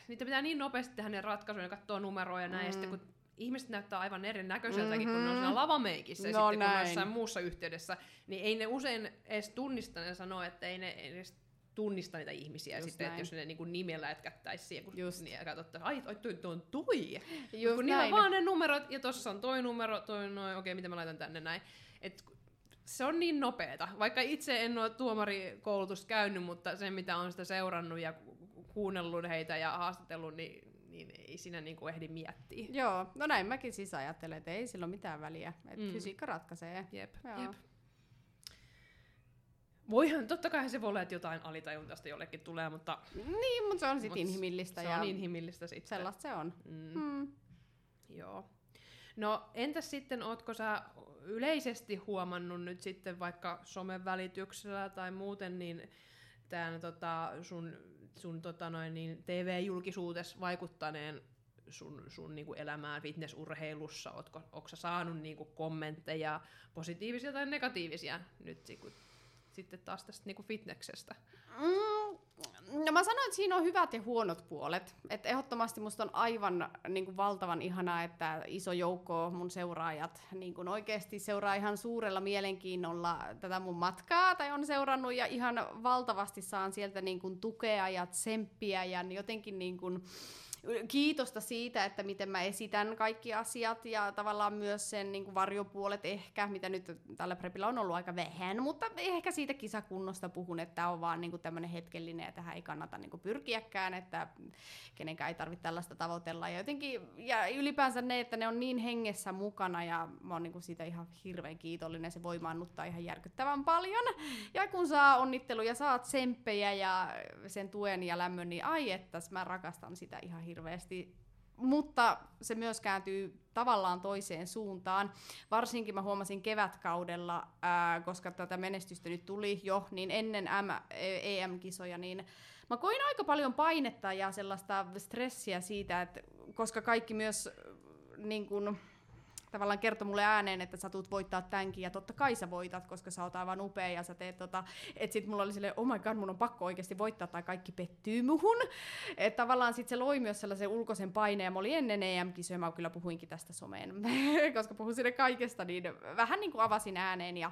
niitä pitää niin nopeasti tehdä ne ratkaisuja ja katsoa numeroja ja näin, ja sitten kun ihmiset näyttää aivan erinäköiseltäkin, mm-hmm. kun ne on Mhm. siinä lavameikissä ja No sitten kun ne on näin. jossain muussa yhteydessä, niin ei ne usein edes tunnista ne sanoo, että ei ne edes tunnista niitä ihmisiä Just sitten, että näin. jos ne niinku nimellä etkättäisi siihen, kun Just. niin, ja katsottaisiin, ai, ai toi, toi on toi. Just kun niillä on näin. vaan ne numerot, ja tossa on toi numero, toi noin, okei, mitä mä laitan tänne näin. Et se on niin nopeeta. Vaikka itse en ole tuomarikoulutusta käynyt, mutta se mitä on sitä seurannut ja ku- ku- kuunnellut heitä ja haastatellut, niin, niin ei siinä niinku ehdi miettiä. Joo, no näin mäkin siis ajattelen, että ei sillä ole mitään väliä, että Mm. fysiikka ratkaisee. Jep, Joo. jep. Voihan, totta kai se voi olla, että jotain alitajuntasta jollekin tulee, mutta Niin, mutta se on sitten inhimillistä se ja on inhimillistä sitten. sellaista se on. Mm. Mm. Joo. No entäs sitten, ootko sä yleisesti huomannut nyt sitten vaikka somen välityksellä tai muuten, niin tämän tota, sun, sun tota noin, niin TV-julkisuutes vaikuttaneen sun, sun niinku elämään fitnessurheilussa? Ootko, ootko sä saanut niinku kommentteja, positiivisia tai negatiivisia nyt niinku, sitten taas tästä niinku fitneksestä? Mm, No mä sanoin, että siinä on hyvät ja huonot puolet. Et ehdottomasti musta on aivan niin kuin valtavan ihanaa, että iso joukko mun seuraajat niin kuin oikeasti seuraa ihan suurella mielenkiinnolla tätä mun matkaa, tai on seurannut, ja ihan valtavasti saan sieltä niin kuin tukea ja tsemppiä, ja jotenkin niin kuin, kiitosta siitä, että miten mä esitän kaikki asiat ja tavallaan myös sen niin kuin varjopuolet ehkä, mitä nyt tällä prepillä on ollut aika vähän, mutta ehkä siitä kisakunnosta puhun, että tämä on vaan niin tämmöinen hetkellinen ja tähän ei kannata niin kuin pyrkiäkään, että kenenkään ei tarvitse tällaista tavoitella. Ja, jotenkin, ja ylipäänsä ne, että ne on niin hengessä mukana ja mä oon niin kuin siitä ihan hirveän kiitollinen, se voimaannuttaa ihan järkyttävän paljon. Ja kun saa onnitteluja, saa tsemppejä ja sen tuen ja lämmön, niin ai että mä rakastan sitä ihan hirveästi. Mutta se myös kääntyy tavallaan toiseen suuntaan. Varsinkin mä huomasin kevätkaudella, ää, koska tätä menestystä nyt tuli jo, niin ennen M- EM-kisoja, niin mä koin aika paljon painetta ja sellaista stressiä siitä, että koska kaikki myös niin kun, tavallaan kertoi mulle ääneen, että sä tulet voittaa tämänkin, ja totta kai sä voitat, koska sä oot aivan upea, ja sä teet tota, että sit mulla oli silleen, oh my god, mun on pakko oikeasti voittaa, tai kaikki pettyy muhun. Että tavallaan sit se loi myös sellaisen ulkoisen paineen, mä olin ennen EM-kisoja, mä kyllä puhuinkin tästä someen, koska puhun sinne kaikesta, niin vähän niin kuin avasin ääneen, ja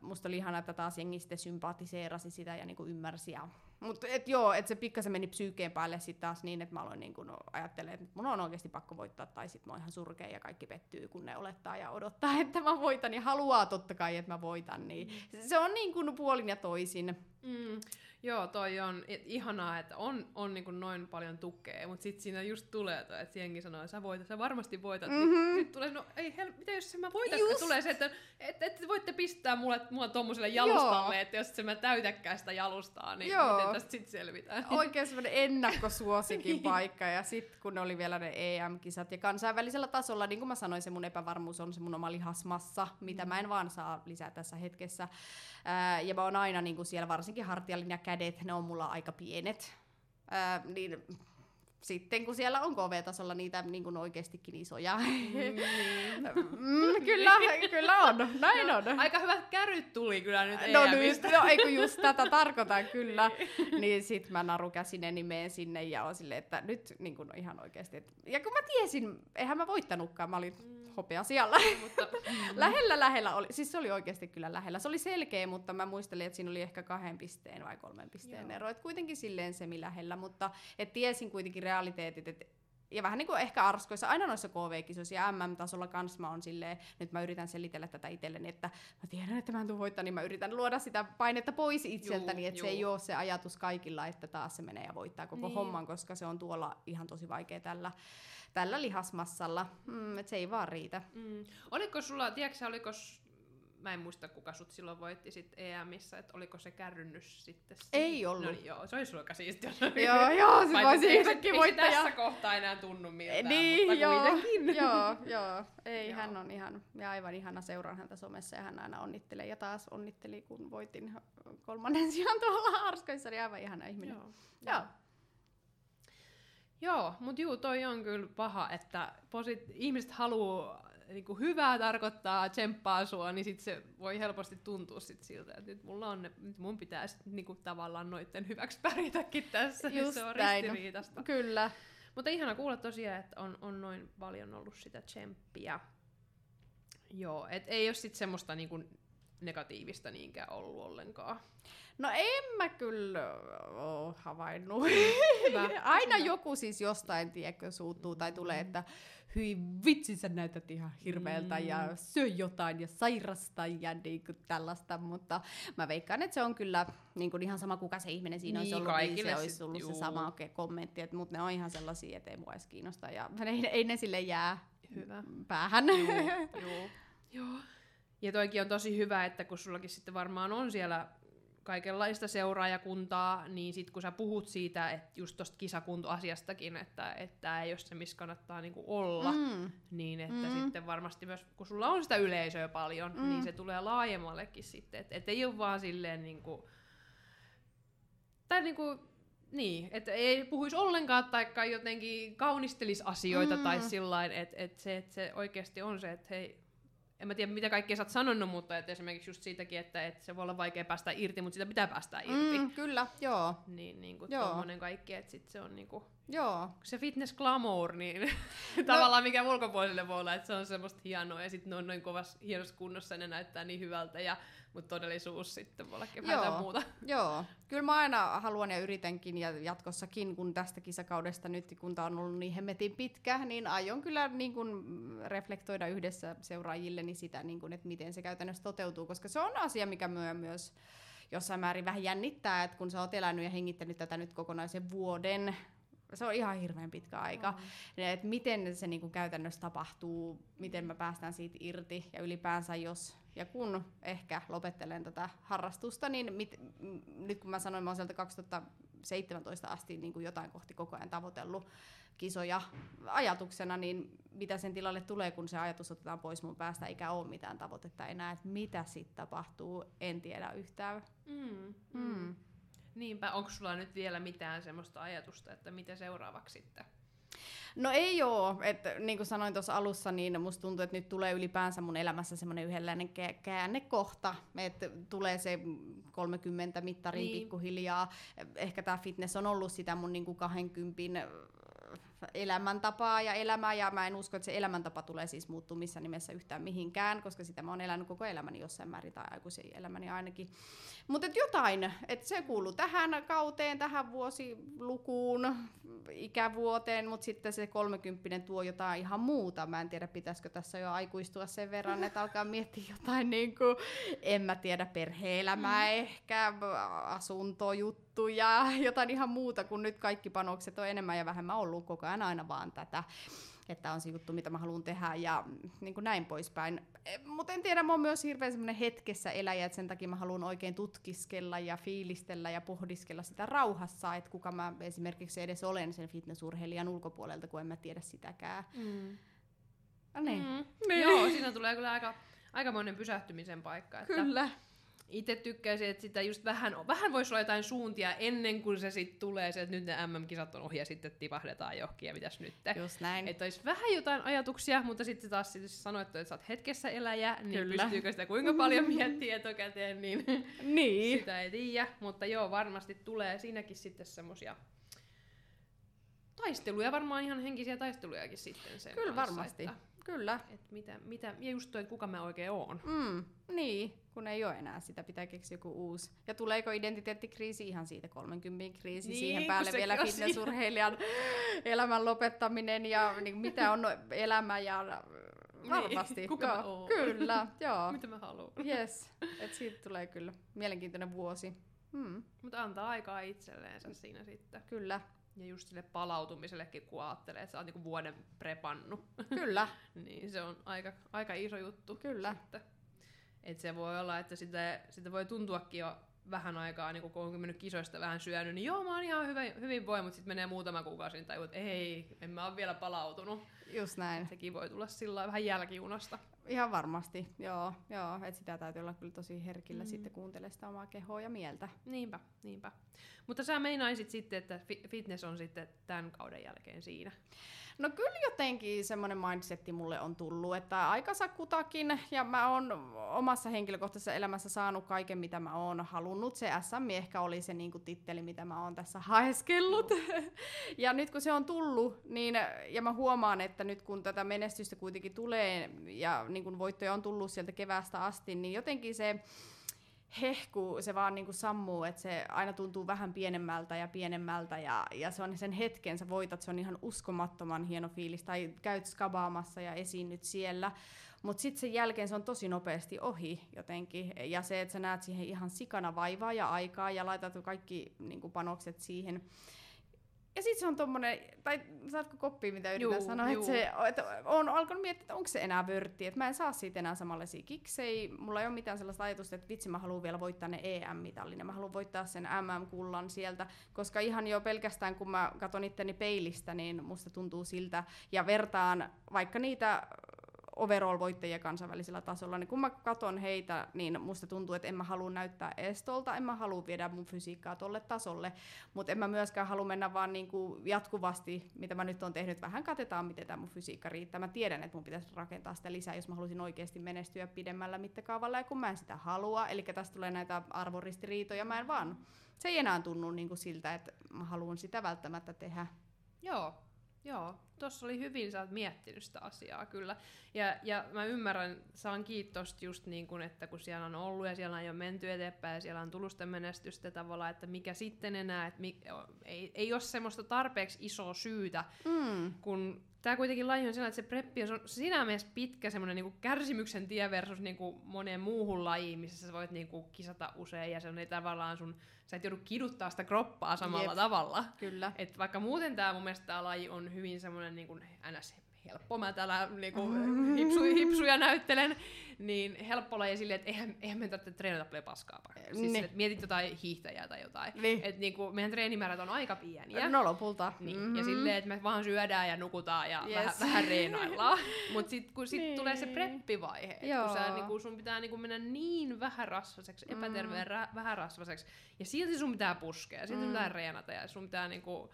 musta oli ihana, että taas jengi sitten sympatiseerasi sitä ja niin kuin ymmärsi ja mutta et joo, että se pikkasen meni psyykeen päälle sitten taas niin, että mä aloin niin kun ajattelemaan, että mun on oikeasti pakko voittaa, tai sitten mä oon ihan surkea ja kaikki pettyy, kun ne olettaa ja odottaa, että mä voitan, ja haluaa totta kai, että mä voitan, niin mm. se on niin kuin puolin ja toisin. Mm. Joo, toi on ihanaa, että on, on niin kuin noin paljon tukea, mutta sitten siinä just tulee toi, että jengi sanoo, että sä voitat, sä varmasti voitat. Niin mm-hmm. Sitten tulee, no ei hel, mitä jos mä voitan? Just. Tulee se, että et, et voitte pistää mulle, mua tuommoiselle jalustalle, Joo. että jos se mä täytäkään sitä jalustaa, niin Joo. miten tästä sitten selvitään? Oikein semmoinen ennakkosuosikin niin. paikka, ja sitten kun oli vielä ne EM-kisat, ja kansainvälisellä tasolla, niin kuin mä sanoin, se mun epävarmuus on se mun oma lihasmassa, mitä mm. mä en vaan saa lisää tässä hetkessä. Ää, ja mä oon aina niin kuin siellä varsinkin hartiallinen ja kädet, ne on mulla aika pienet. Ää, niin sitten kun siellä on KV-tasolla niitä niin kuin oikeastikin isoja. Mm. mm, kyllä, kyllä on, näin no, on. Aika hyvät käryt tuli kyllä nyt No nyt, no ei kun just tätä tarkoitan kyllä. niin sit mä naru käsineni meen sinne ja on silleen, että nyt niin kuin ihan oikeasti. Et, ja kun mä tiesin, eihän mä voittanutkaan, mä olin. Hopea siellä. mutta, lähellä lähellä oli, siis se oli oikeasti kyllä lähellä. Se oli selkeä, mutta mä muistelin, että siinä oli ehkä kahden pisteen vai kolmen pisteen Joo. ero. Et kuitenkin silleen semi lähellä, mutta et tiesin kuitenkin realiteetit, että ja vähän niin kuin ehkä arskoissa, aina noissa KV-kisoissa ja MM-tasolla kanssa mä on silleen, nyt mä yritän selitellä tätä itselleni, että mä tiedän, että mä en tule voittaa, niin mä yritän luoda sitä painetta pois itseltäni, juu, että juu. se ei ole se ajatus kaikilla, että taas se menee ja voittaa koko niin. homman, koska se on tuolla ihan tosi vaikea tällä, tällä lihasmassalla, mm, että se ei vaan riitä. Mm. Oliko sulla, tiedätkö oliko mä en muista kuka sut silloin voitti sit EMissä, että oliko se kärrynnys sitten siinä? Ei ollut. No niin, joo, se olisi aika siistiä. joo, joo, se voisi itsekin voittaa. Ei tässä kohtaa enää tunnu miltään, niin, mutta joo, kuitenkin. joo, joo, ei, joo. hän on ihan, ja aivan ihana seuraan häntä somessa ja hän aina onnittelee ja taas onnitteli, kun voitin kolmannen sijaan tuolla Arskoissa, niin aivan ihana ihminen. Joo. joo. Joo, mutta juu, toi on kyllä paha, että posit- ihmiset haluaa niin kuin hyvää tarkoittaa, tsemppaa sua, niin sit se voi helposti tuntua sit siltä, että nyt, mulla on ne, nyt mun pitää sit niin kuin tavallaan noitten hyväksi pärjätäkin tässä, Just niin se on näin. ristiriitasta. Kyllä. Mutta ihana kuulla tosiaan, että on, on noin paljon ollut sitä tsemppiä. Joo, et ei ole sitten semmoista niinku negatiivista niinkään ollut ollenkaan. No en mä kyllä ole havainnut. Hyvä. Aina joku siis jostain, tiedätkö, suuttuu tai tulee, että hyi vitsi sä näytät ihan hirveältä mm. ja syö jotain ja sairasta ja niin kuin tällaista, mutta mä veikkaan, että se on kyllä niin kuin ihan sama kuka se ihminen siinä niin, olisi ollut, niin se olisi ollut juu. se sama okay, kommentti, että, mutta ne on ihan sellaisia, että ei mua edes kiinnosta ja ei, ei ne sille jää Hyvä. päähän. Joo, joo. joo. Ja toikin on tosi hyvä, että kun sullakin sitten varmaan on siellä kaikenlaista seuraajakuntaa, niin sitten kun sä puhut siitä, että just tuosta kisakuntoasiastakin, että, että ei ole se, missä kannattaa niinku olla, mm. niin että mm. sitten varmasti myös, kun sulla on sitä yleisöä paljon, mm. niin se tulee laajemmallekin sitten, että et ei ole vaan silleen niinku, tai niinku, niin, että ei puhuisi ollenkaan tai jotenkin kaunistelisi asioita mm. tai sillain, että et se, et se oikeasti on se, että hei, en mä tiedä mitä kaikkea sä oot sanonut, mutta että esimerkiksi just siitäkin, että, että se voi olla vaikea päästä irti, mutta sitä pitää päästä irti. Mm, kyllä, joo. Niin, niin kuin Joo. kaikki, että sit se on niinku, Joo, se fitness glamour, niin no. tavallaan mikä ulkopuoliselle voi olla, että se on semmoista hienoa ja sitten ne on noin kovassa hienossa kunnossa ja ne näyttää niin hyvältä, ja, mutta todellisuus sitten voi olla Joo. muuta. Joo, kyllä mä aina haluan ja yritänkin ja jatkossakin, kun tästä kisakaudesta nyt, kun tää on ollut niin hemmetin pitkä, niin aion kyllä niin kun reflektoida yhdessä seuraajilleni sitä, niin kun, että miten se käytännössä toteutuu, koska se on asia, mikä myö myös jossain määrin vähän jännittää, että kun sä oot elänyt ja hengittänyt tätä nyt kokonaisen vuoden, se on ihan hirveän pitkä aika. Mm. Että miten se niin kuin käytännössä tapahtuu, miten me päästään siitä irti ja ylipäänsä jos ja kun ehkä lopettelen tätä harrastusta, niin mit, nyt kun mä sanoin, mä oon sieltä 2017 asti niin kuin jotain kohti koko ajan tavoitellut kisoja ajatuksena, niin mitä sen tilalle tulee, kun se ajatus otetaan pois mun päästä, eikä ole mitään tavoitetta enää, että mitä sitten tapahtuu, en tiedä yhtään. Mm, Mm. mm. Niinpä, onko sulla nyt vielä mitään semmoista ajatusta, että mitä seuraavaksi sitten? No ei oo, että niin kuin sanoin tuossa alussa, niin musta tuntuu, että nyt tulee ylipäänsä mun elämässä semmoinen yhdenlainen kä- käännekohta, että tulee se 30 mittarin Niin. niin. pikkuhiljaa. Ehkä tämä fitness on ollut sitä mun niin kuin 20 elämäntapaa ja elämää, ja mä en usko, että se elämäntapa tulee siis muuttua missään nimessä yhtään mihinkään, koska sitä mä oon elänyt koko elämäni jossain määrin, tai aikuisen elämäni ainakin. Mutta jotain, että se kuuluu tähän kauteen, tähän vuosilukuun, ikävuoteen, mutta sitten se 30 tuo jotain ihan muuta. Mä en tiedä, pitäisikö tässä jo aikuistua sen verran, että alkaa miettiä jotain, niin kuin, en mä tiedä, perhe-elämää mm. ehkä, asuntojuttuja, jotain ihan muuta, kun nyt kaikki panokset on enemmän ja vähemmän ollut koko ajan aina vaan tätä että on se juttu, mitä mä haluan tehdä ja niin kuin näin poispäin. Mutta en tiedä, mä oon myös hirveän semmoinen hetkessä eläjä, että sen takia mä haluan oikein tutkiskella ja fiilistellä ja pohdiskella sitä rauhassa, että kuka mä esimerkiksi edes olen sen fitnessurheilijan ulkopuolelta, kun en mä tiedä sitäkään. Mm. No niin. Mm. Niin. Joo, siinä tulee kyllä aika, aikamoinen pysähtymisen paikka. Että Kyllä. Itse tykkäisin, että sitä just vähän, vähän voisi olla jotain suuntia ennen kuin se sitten tulee, se, että nyt ne MM-kisat on ohi ja sitten tipahdetaan johonkin ja mitäs nyt. Just näin. Että olisi vähän jotain ajatuksia, mutta sitten taas sit, jos sanoit, että sä oot hetkessä eläjä, niin Kyllä. pystyykö sitä kuinka paljon miettiä etukäteen, niin niin. sitä ei tiedä. Mutta joo, varmasti tulee siinäkin sitten semmosia taisteluja, varmaan ihan henkisiä taistelujakin sitten sen Kyllä kanssa, varmasti. Että, Kyllä. että mitä, mitä, ja just toi, että kuka mä oikein oon. Mm, niin, kun ei ole enää sitä, pitää keksiä joku uusi. Ja tuleeko identiteettikriisi ihan siitä 30 kriisi, Niin, niin, siihen päälle vielä fitnessurheilijan elämän lopettaminen ja niin, mitä on elämä ja varmasti. Niin, kuka joo, mä oon? Kyllä, joo. Mitä mä haluan. Yes, että siitä tulee kyllä mielenkiintoinen vuosi. Mm, Mutta antaa aikaa itselleensä siinä sitten. kyllä, Ja just sille palautumisellekin, kun ajattelee, että sä oot niinku vuoden prepannut, kyllä, niin se on aika, aika iso juttu. Kyllä. Sitten. Et se voi olla, että sitä, sitä voi tuntuakin jo vähän aikaa, niin kun on mennyt kisoista vähän syönyt, niin joo, mä oon ihan hyvin, hyvin voi, mutta sitten menee muutama kuukausi, niin tajuu, että ei, en mä ole vielä palautunut. just näin. Sekin voi tulla sillä vähän jälkijunasta. Ihan varmasti, joo, joo että sitä täytyy olla kyllä tosi herkillä Mm. sitten kuuntele sitä omaa kehoa ja mieltä. Niinpä, niinpä. Mutta sä meinaisit sitten, että fi- fitness on sitten tämän kauden jälkeen siinä. No kyllä jotenkin semmoinen mindsetti mulle on tullut, että aikansa kutakin, ja mä oon omassa henkilökohtaisessa elämässä saanut kaiken, mitä mä oon halunnut. Se SM ehkä oli se niinku titteli, mitä mä oon tässä haeskellut. ja nyt kun se on tullut, niin, ja mä huomaan, että nyt kun tätä menestystä kuitenkin tulee, ja niin kun voittoja on tullut sieltä keväästä asti, niin jotenkin se hehku, se vaan niinku sammuu, että se aina tuntuu vähän pienemmältä ja pienemmältä ja, ja se on sen hetken, sä voitat, se on ihan uskomattoman hieno fiilis, tai käyt skabaamassa ja esiinnyt siellä, mutta sitten sen jälkeen se on tosi nopeasti ohi jotenkin, ja se, että sä näet siihen ihan sikana vaivaa ja aikaa ja laitat kaikki niinku panokset siihen, ja sitten se on tommonen, tai saatko koppia mitä yritän Juu, sanoa, juu. että se että on alkanut miettiä, että onko se enää vörtti, että mä en saa siitä enää samanlaisia kiksei, mulla ei ole mitään sellaista ajatusta, että vitsi mä haluan vielä voittaa ne EM-mitallin mä haluan voittaa sen MM-kullan sieltä, koska ihan jo pelkästään kun mä katson itteni peilistä, niin musta tuntuu siltä. Ja vertaan vaikka niitä overall-voittajia kansainvälisellä tasolla, niin kun mä katon heitä, niin musta tuntuu, että en mä halua näyttää estolta, en mä halua viedä mun fysiikkaa tolle tasolle, mutta en mä myöskään halua mennä vaan niinku jatkuvasti, mitä mä nyt on tehnyt, vähän katetaan, miten tämä mun fysiikka riittää. Mä tiedän, että mun pitäisi rakentaa sitä lisää, jos mä haluaisin oikeasti menestyä pidemmällä mittakaavalla, ja kun mä en sitä halua, eli tästä tulee näitä arvoristiriitoja, mä en vaan, se ei enää tunnu niinku siltä, että mä haluan sitä välttämättä tehdä. Joo, Joo, tuossa oli hyvin, sä oot miettinyt sitä asiaa kyllä. Ja, ja mä ymmärrän, saan kiitosta just niin kuin, että kun siellä on ollut ja siellä on jo menty eteenpäin ja siellä on tullut sitä menestystä tavallaan, että mikä sitten enää, että mi, ei, ei ole semmoista tarpeeksi isoa syytä, mm. kun tämä kuitenkin laji on sellainen, että se preppi on sinä mielessä pitkä semmoinen niin kärsimyksen tie versus niin kuin moneen muuhun lajiin, missä sä voit niin kuin kisata usein ja se on tavallaan sun, sä et joudu kiduttaa sitä kroppaa samalla Jep. tavalla. Kyllä. Et vaikka muuten tämä mun mielestä tämä laji on hyvin semmoinen niin kuin, ns helppo, mä täällä niinku, mm. hipsu, hipsuja näyttelen, niin helppo laji silleen, että eihän, eihän me tarvitse treenata paljon paskaa. Siis niin. että mietit jotain hiihtäjää tai jotain. Niin. Että niinku, meidän treenimäärät on aika pieniä. No lopulta. Niin. Mm-hmm. Ja silleen, että me vaan syödään ja nukutaan ja yes. vähän, vähän reenaillaan. Mutta sitten kun sit niin. tulee se preppivaihe, että kun sä, niinku, sun pitää niinku mennä niin vähärasvaseksi, epäterveen mm. vähärasvaseksi, ja silti sun pitää puskea, ja silti mm. sun pitää reenata, ja sun pitää niinku,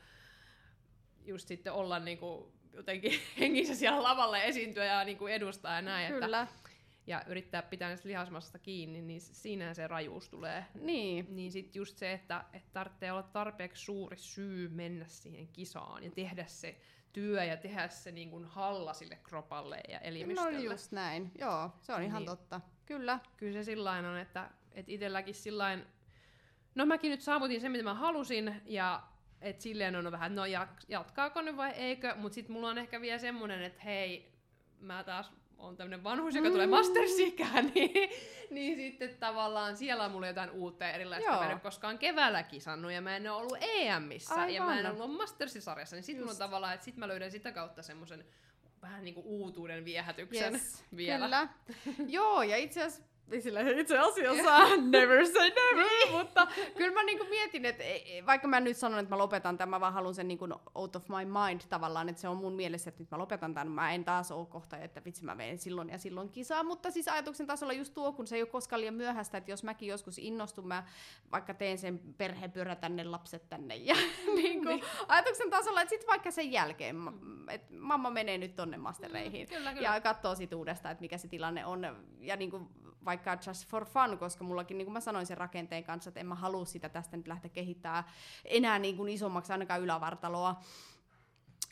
just sitten olla niinku, jotenkin hengissä siellä lavalla esiintyä ja niin kuin edustaa ja näin. Kyllä. Että, ja yrittää pitää niistä lihasmasta kiinni, niin siinä se rajuus tulee. Niin. Niin sitten just se, että, että tarvitsee olla tarpeeksi suuri syy mennä siihen kisaan ja tehdä se työ ja tehdä se niin kuin halla sille kropalle ja elimistölle. No just näin, joo, se on ihan niin. totta. Kyllä. Kyllä se sillain on, että, että itselläkin sillain, no mäkin nyt saavutin sen, mitä mä halusin, ja et silleen on vähän, no jatkaako nyt vai eikö, mutta sitten mulla on ehkä vielä semmonen, että hei, mä taas on tämmönen vanhus, joka mm. tulee mastersikään, niin, niin sitten tavallaan siellä on mulla jotain uutta ja erilaista. Joo. Mä en ole koskaan keväällä kisannut ja mä en ole ollut EMissä Aivan. ja mä en ollut mastersisarjassa, niin sitten mulla on tavallaan, että sit mä löydän sitä kautta semmoisen vähän niinku uutuuden viehätyksen yes, vielä. Kyllä. Joo, ja itse asiassa sillä itse asiassa never say never, niin. mutta kyllä mä niinku mietin, että vaikka mä nyt sanon, että mä lopetan tämän, mä vaan haluan sen niinku out of my mind tavallaan, että se on mun mielessä, että nyt mä lopetan tämän, mä en taas ole kohta, että vitsi mä menen silloin ja silloin kisaan, mutta siis ajatuksen tasolla just tuo, kun se ei ole koskaan liian myöhäistä, että jos mäkin joskus innostun, mä vaikka teen sen perhepyörä tänne, lapset tänne ja niinku, niin. ajatuksen tasolla, että sitten vaikka sen jälkeen, että mamma menee nyt tonne mastereihin mm, kyllä, kyllä. ja katsoo sit uudestaan, että mikä se tilanne on ja niinku vaikka just for fun, koska mullakin, niin kuin mä sanoin sen rakenteen kanssa, että en mä halua sitä tästä nyt lähteä kehittämään enää niin kuin isommaksi ainakaan ylävartaloa.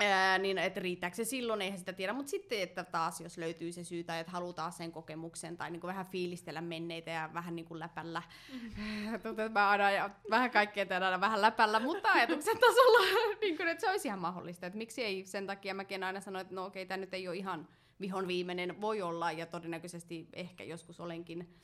Ää, niin että riittääkö se silloin, eihän sitä tiedä, mutta sitten, että taas jos löytyy se syy tai että halutaan sen kokemuksen tai niin kuin vähän fiilistellä menneitä ja vähän niin kuin läpällä, mm-hmm. tuntuu, että mä aina ja vähän kaikkea tehdään vähän läpällä, mutta ajatuksen tasolla, niin kuin, että se olisi ihan mahdollista, että miksi ei sen takia mäkin aina sanoin, että no okei, tämä nyt ei ole ihan vihon viimeinen voi olla, ja todennäköisesti ehkä joskus olenkin.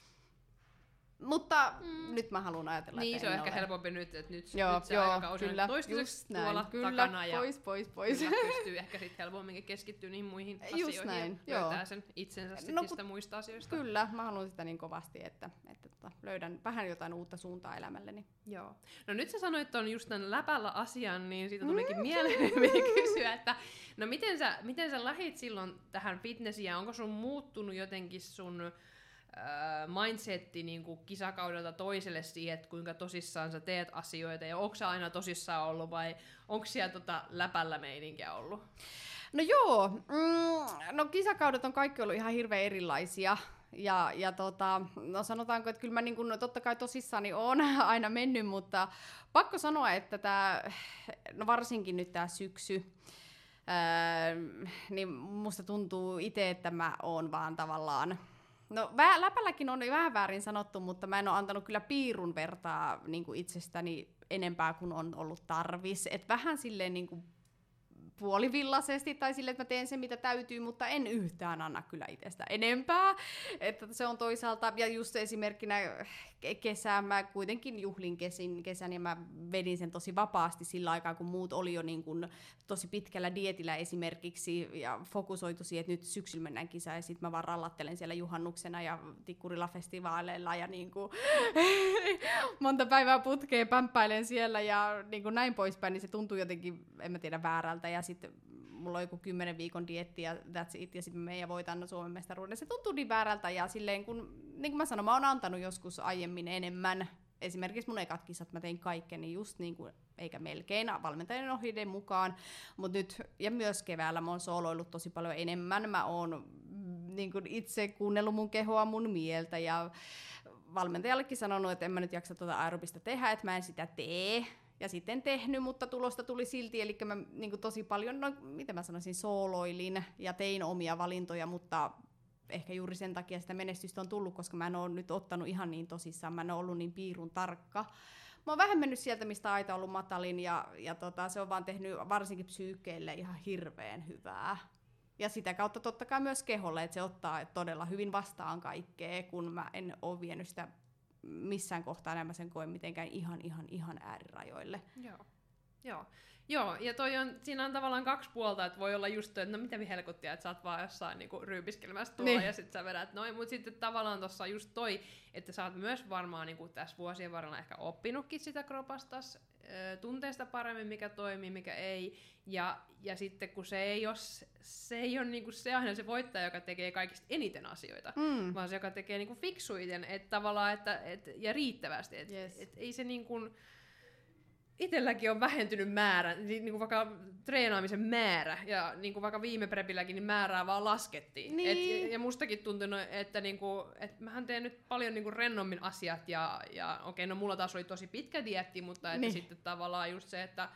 Mutta mm. nyt mä haluan ajatella, niin, että se on ehkä ole. helpompi nyt, että nyt, joo, nyt se joo, aikakausi kyllä, on toistaiseksi tuolla kyllä, takana, ja pois, pois, pois. Kyllä pystyy ehkä sitten helpomminkin keskittyä niihin muihin just asioihin näin, ja löytää joo. sen itsensä no, niistä muista asioista. Kyllä, mä haluan sitä niin kovasti, että, että tota, löydän vähän jotain uutta suuntaa elämälleni. Joo. No nyt sä sanoit on just tämän läpällä asian, niin siitä tulikin mm, mieleen kysyä, että No miten sä, miten sä lähit silloin tähän fitnessiin ja onko sun muuttunut jotenkin sun mindsetti niin kuin kisakaudelta toiselle siihen, että kuinka tosissaan sä teet asioita ja onko aina tosissaan ollut vai onko siellä tota läpällä meininkiä ollut? No joo, mm, no kisakaudet on kaikki ollut ihan hirveän erilaisia. Ja, ja tota, no sanotaanko, että kyllä mä niin kun, totta kai tosissani on aina mennyt, mutta pakko sanoa, että tämä, no varsinkin nyt tämä syksy, Öö, niin musta tuntuu itse, että mä oon vaan tavallaan No läpälläkin on vähän väärin sanottu, mutta mä en ole antanut kyllä piirun vertaa niin kuin itsestäni enempää kuin on ollut tarvis. Et vähän silleen niin kuin puolivillaisesti tai sille, että mä teen sen, mitä täytyy, mutta en yhtään anna kyllä itsestä enempää. Että se on toisaalta, ja just esimerkkinä kesää, mä kuitenkin juhlin kesin, kesän ja mä vedin sen tosi vapaasti sillä aikaa, kun muut oli jo niin kuin tosi pitkällä dietillä esimerkiksi ja fokusoitu siihen, että nyt syksyllä mennään kisaan ja sitten mä vaan rallattelen siellä juhannuksena ja tikkurilla festivaaleilla ja niin kuin monta päivää putkeen pämppäilen siellä ja niin kuin näin poispäin, niin se tuntuu jotenkin, en mä tiedä, väärältä ja sitten mulla on joku kymmenen viikon dietti ja that's it, ja sitten meidän voitan Suomen mestaruuden. Se tuntuu niin väärältä, ja silleen kun, niin kuin mä sanoin, mä oon antanut joskus aiemmin enemmän, esimerkiksi mun ekat kisat mä tein kaikkeni just niin kuin, eikä melkein valmentajien ohjeiden mukaan, mutta nyt, ja myös keväällä mä oon sooloillut tosi paljon enemmän, mä oon niin kuin itse kuunnellut mun kehoa, mun mieltä, ja valmentajallekin sanonut, että en mä nyt jaksa tuota aerobista tehdä, että mä en sitä tee, ja sitten tehnyt, mutta tulosta tuli silti, eli mä niin tosi paljon, no miten mä sanoisin, sooloilin ja tein omia valintoja, mutta ehkä juuri sen takia sitä menestystä on tullut, koska mä en ole nyt ottanut ihan niin tosissaan, mä en ole ollut niin piirun tarkka. Mä oon vähän mennyt sieltä, mistä aita on ollut matalin, ja, ja tota, se on vaan tehnyt varsinkin psyykkeille ihan hirveän hyvää. Ja sitä kautta totta kai myös keholle, että se ottaa todella hyvin vastaan kaikkea, kun mä en ole vienyt sitä missään kohtaa enää mä sen koen mitenkään ihan, ihan, ihan äärirajoille. Joo. Joo. Joo, ja toi on, siinä on tavallaan kaksi puolta, että voi olla just että no mitä helkuttia, että sä oot vaan jossain niinku ryypiskelemässä tuolla niin. ja sit sä vedät noin, mutta sitten tavallaan tuossa just toi, että sä oot myös varmaan niinku tässä vuosien varrella ehkä oppinutkin sitä kropastas, tunteesta paremmin, mikä toimii, mikä ei, ja, ja sitten kun se ei ole, se, ei ole niinku se aina se voittaja, joka tekee kaikista eniten asioita, mm. vaan se, joka tekee niinku fiksuiten, että tavallaan, että, et, ja riittävästi, että yes. et, ei se niinku, itselläkin on vähentynyt määrä, niin kuin vaikka treenaamisen määrä, ja niin kuin vaikka viime prepilläkin, niin määrää vaan laskettiin. Niin. Et, ja mustakin tuntunut, että niin kuin, et mähän teen nyt paljon niin kuin rennommin asiat, ja, ja okei, okay, no mulla taas oli tosi pitkä dietti, mutta että niin. sitten tavallaan just se, että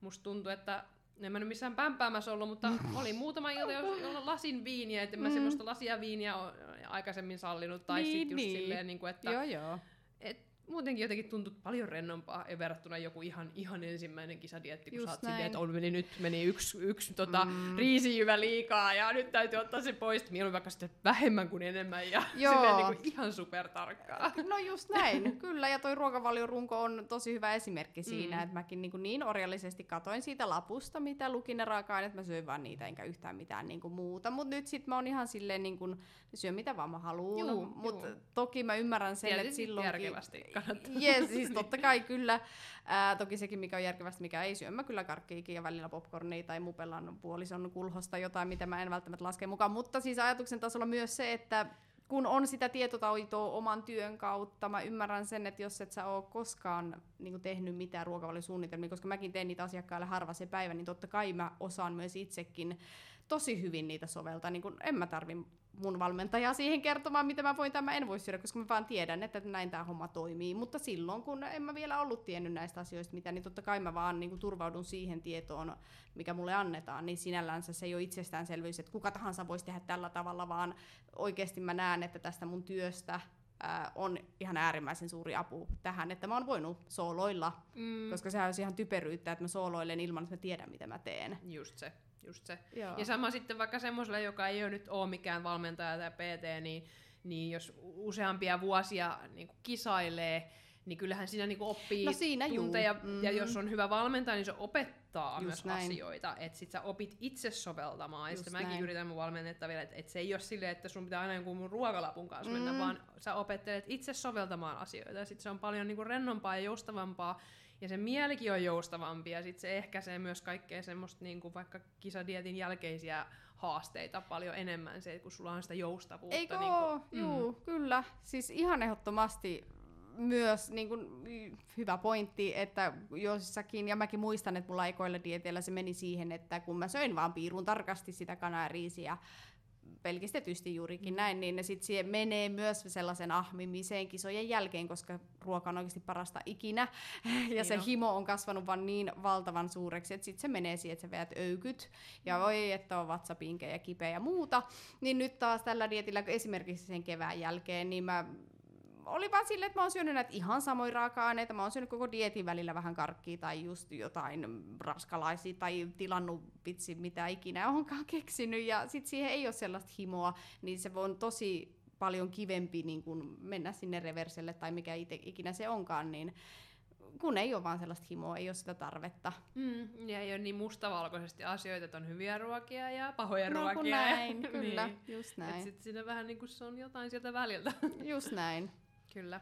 musta tuntui, että en mä nyt missään pämpäämässä ollut, mutta oli muutama ilta, jolla lasin viiniä, että en mä mm. semmoista lasia viiniä aikaisemmin sallinut, tai niin, sitten just niin. silleen, niin kuin, että joo, joo. Muutenkin jotenkin tuntui paljon rennompaa ja verrattuna joku ihan, ihan ensimmäinen kisadietti, kun Just sä silleen, että on, meni, nyt meni yksi, yksi tota, mm. riisijyvä liikaa ja nyt täytyy ottaa se pois. Mieluummin vaikka sitten vähemmän kuin enemmän ja silleen niin kuin ihan supertarkkaa. No just näin, kyllä. Ja toi ruokavalio-runko on tosi hyvä esimerkki siinä, mm. että mäkin niin, kuin niin orjallisesti katoin siitä lapusta, mitä lukin ne raaka että mä syön vaan niitä enkä yhtään mitään niin kuin muuta. Mutta nyt sit mä oon ihan silleen niin kuin, syön mitä vaan mä haluun. Mutta toki mä ymmärrän sen, että silloin kannattaa. Yes, siis totta kai kyllä. Ää, toki sekin, mikä on järkevästi, mikä ei syö. Mä kyllä karkkiikin ja välillä popcornia tai mupellan puolison kulhosta jotain, mitä mä en välttämättä laske mukaan. Mutta siis ajatuksen tasolla myös se, että kun on sitä tietotaitoa oman työn kautta, mä ymmärrän sen, että jos et sä ole koskaan niin tehnyt mitään ruokavaliosuunnitelmia, koska mäkin teen niitä asiakkaille harva se päivä, niin totta kai mä osaan myös itsekin tosi hyvin niitä soveltaa. Niin kun en mä tarvi mun valmentajaa siihen kertomaan, mitä mä voin tai mä en voi syödä, koska mä vaan tiedän, että näin tämä homma toimii. Mutta silloin, kun en mä vielä ollut tiennyt näistä asioista mitä, niin totta kai mä vaan niin kuin, turvaudun siihen tietoon, mikä mulle annetaan, niin sinällänsä se ei ole itsestäänselvyys, että kuka tahansa voisi tehdä tällä tavalla, vaan oikeasti mä näen, että tästä mun työstä on ihan äärimmäisen suuri apu tähän, että mä oon voinut sooloilla, mm. koska sehän olisi ihan typeryyttä, että mä sooloilen ilman, että mä tiedän, mitä mä teen. Just se just se. Joo. Ja sama sitten vaikka semmoiselle, joka ei ole nyt ole mikään valmentaja tai PT, niin, niin jos useampia vuosia niin kuin niin kyllähän siinä niin kuin oppii no siinä tunteja, mm-hmm. ja jos on hyvä valmentaja, niin se opettaa Just myös näin. asioita, että sit sä opit itse soveltamaan, Just ja mäkin yritän mun valmennetta vielä, että et se ei ole silleen, että sun pitää aina jonkun mun ruokalapun kanssa mm-hmm. mennä, vaan sä opettelet itse soveltamaan asioita, ja sitten se on paljon niin kuin rennompaa ja joustavampaa, ja se mielikin on joustavampi ja sitten se ehkäisee myös kaikkea semmoista niin kuin vaikka kisadietin jälkeisiä haasteita paljon enemmän se, kun sulla on sitä joustavuutta. Eikö niin kuin, mm. Juu, kyllä. Siis ihan ehdottomasti myös niin kuin, hyvä pointti, että jossakin, ja mäkin muistan, että mulla ekoilla dieteillä se meni siihen, että kun mä söin vaan piirun tarkasti sitä kanaa riisiä, pelkistetysti juurikin mm. näin, niin ne sitten siihen menee myös sellaisen ahmimiseen kisojen jälkeen, koska ruoka on oikeasti parasta ikinä. ja niin se on. himo on kasvanut vaan niin valtavan suureksi, että sitten se menee siihen, että sä veät öykyt ja mm. voi, että on vatsapinkejä ja kipeä ja muuta. Niin nyt taas tällä dietillä, esimerkiksi sen kevään jälkeen, niin mä oli vaan silleen, että mä oon syönyt näitä ihan samoja raaka-aineita. Mä oon syönyt koko dietin välillä vähän karkkia tai just jotain raskalaisia tai tilannut vitsi mitä ikinä onkaan keksinyt. Ja sit siihen ei ole sellaista himoa, niin se on tosi paljon kivempi niin kun mennä sinne reverselle tai mikä ite, ikinä se onkaan, niin kun ei ole vaan sellaista himoa, ei ole sitä tarvetta. Mm, ja ei ole niin mustavalkoisesti asioita, että on hyviä ruokia ja pahoja no, ruokia. näin, ja, kyllä, niin. just näin. Et sit siinä vähän niin kuin se on jotain sieltä väliltä. Just näin. Kyllä.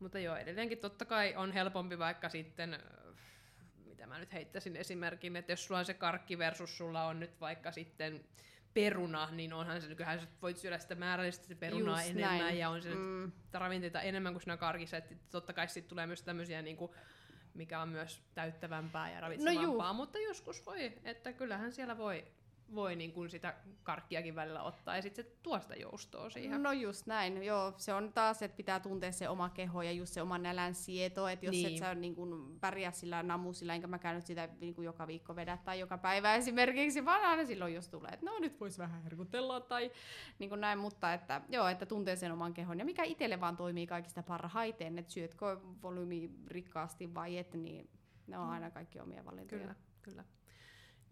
Mutta joo, edelleenkin totta kai on helpompi vaikka sitten mitä mä nyt heittäisin esimerkin, että jos sulla on se karkki versus sulla on nyt vaikka sitten peruna, niin onhan se, nykyään sä voit syödä sitä määrällisesti se perunaa Just enemmän näin. ja on se Mm. ravinteita enemmän kuin siinä karkissa, että totta kai sitten tulee myös tämmöisiä niinku, mikä on myös täyttävämpää ja ravitsevampaa, mutta joskus voi, että kyllähän siellä voi, voi niin kuin sitä karkkiakin välillä ottaa ja sitten se tuo sitä joustoa siihen. No just näin, joo. Se on taas, että pitää tuntea se oma keho ja just se oma nälän sieto, että jos Niin. et sä niin kun pärjää sillä namusilla, enkä mä käynyt sitä niin kun joka viikko vedä tai joka päivä esimerkiksi, vaan aina silloin jos tulee, että no nyt vois vähän herkutella tai niin kuin näin, mutta että joo, että tuntee sen oman kehon ja mikä itselle vaan toimii kaikista parhaiten, että syötkö volyymi rikkaasti vai et, niin ne on aina kaikki omia valintoja. Kyllä, kyllä.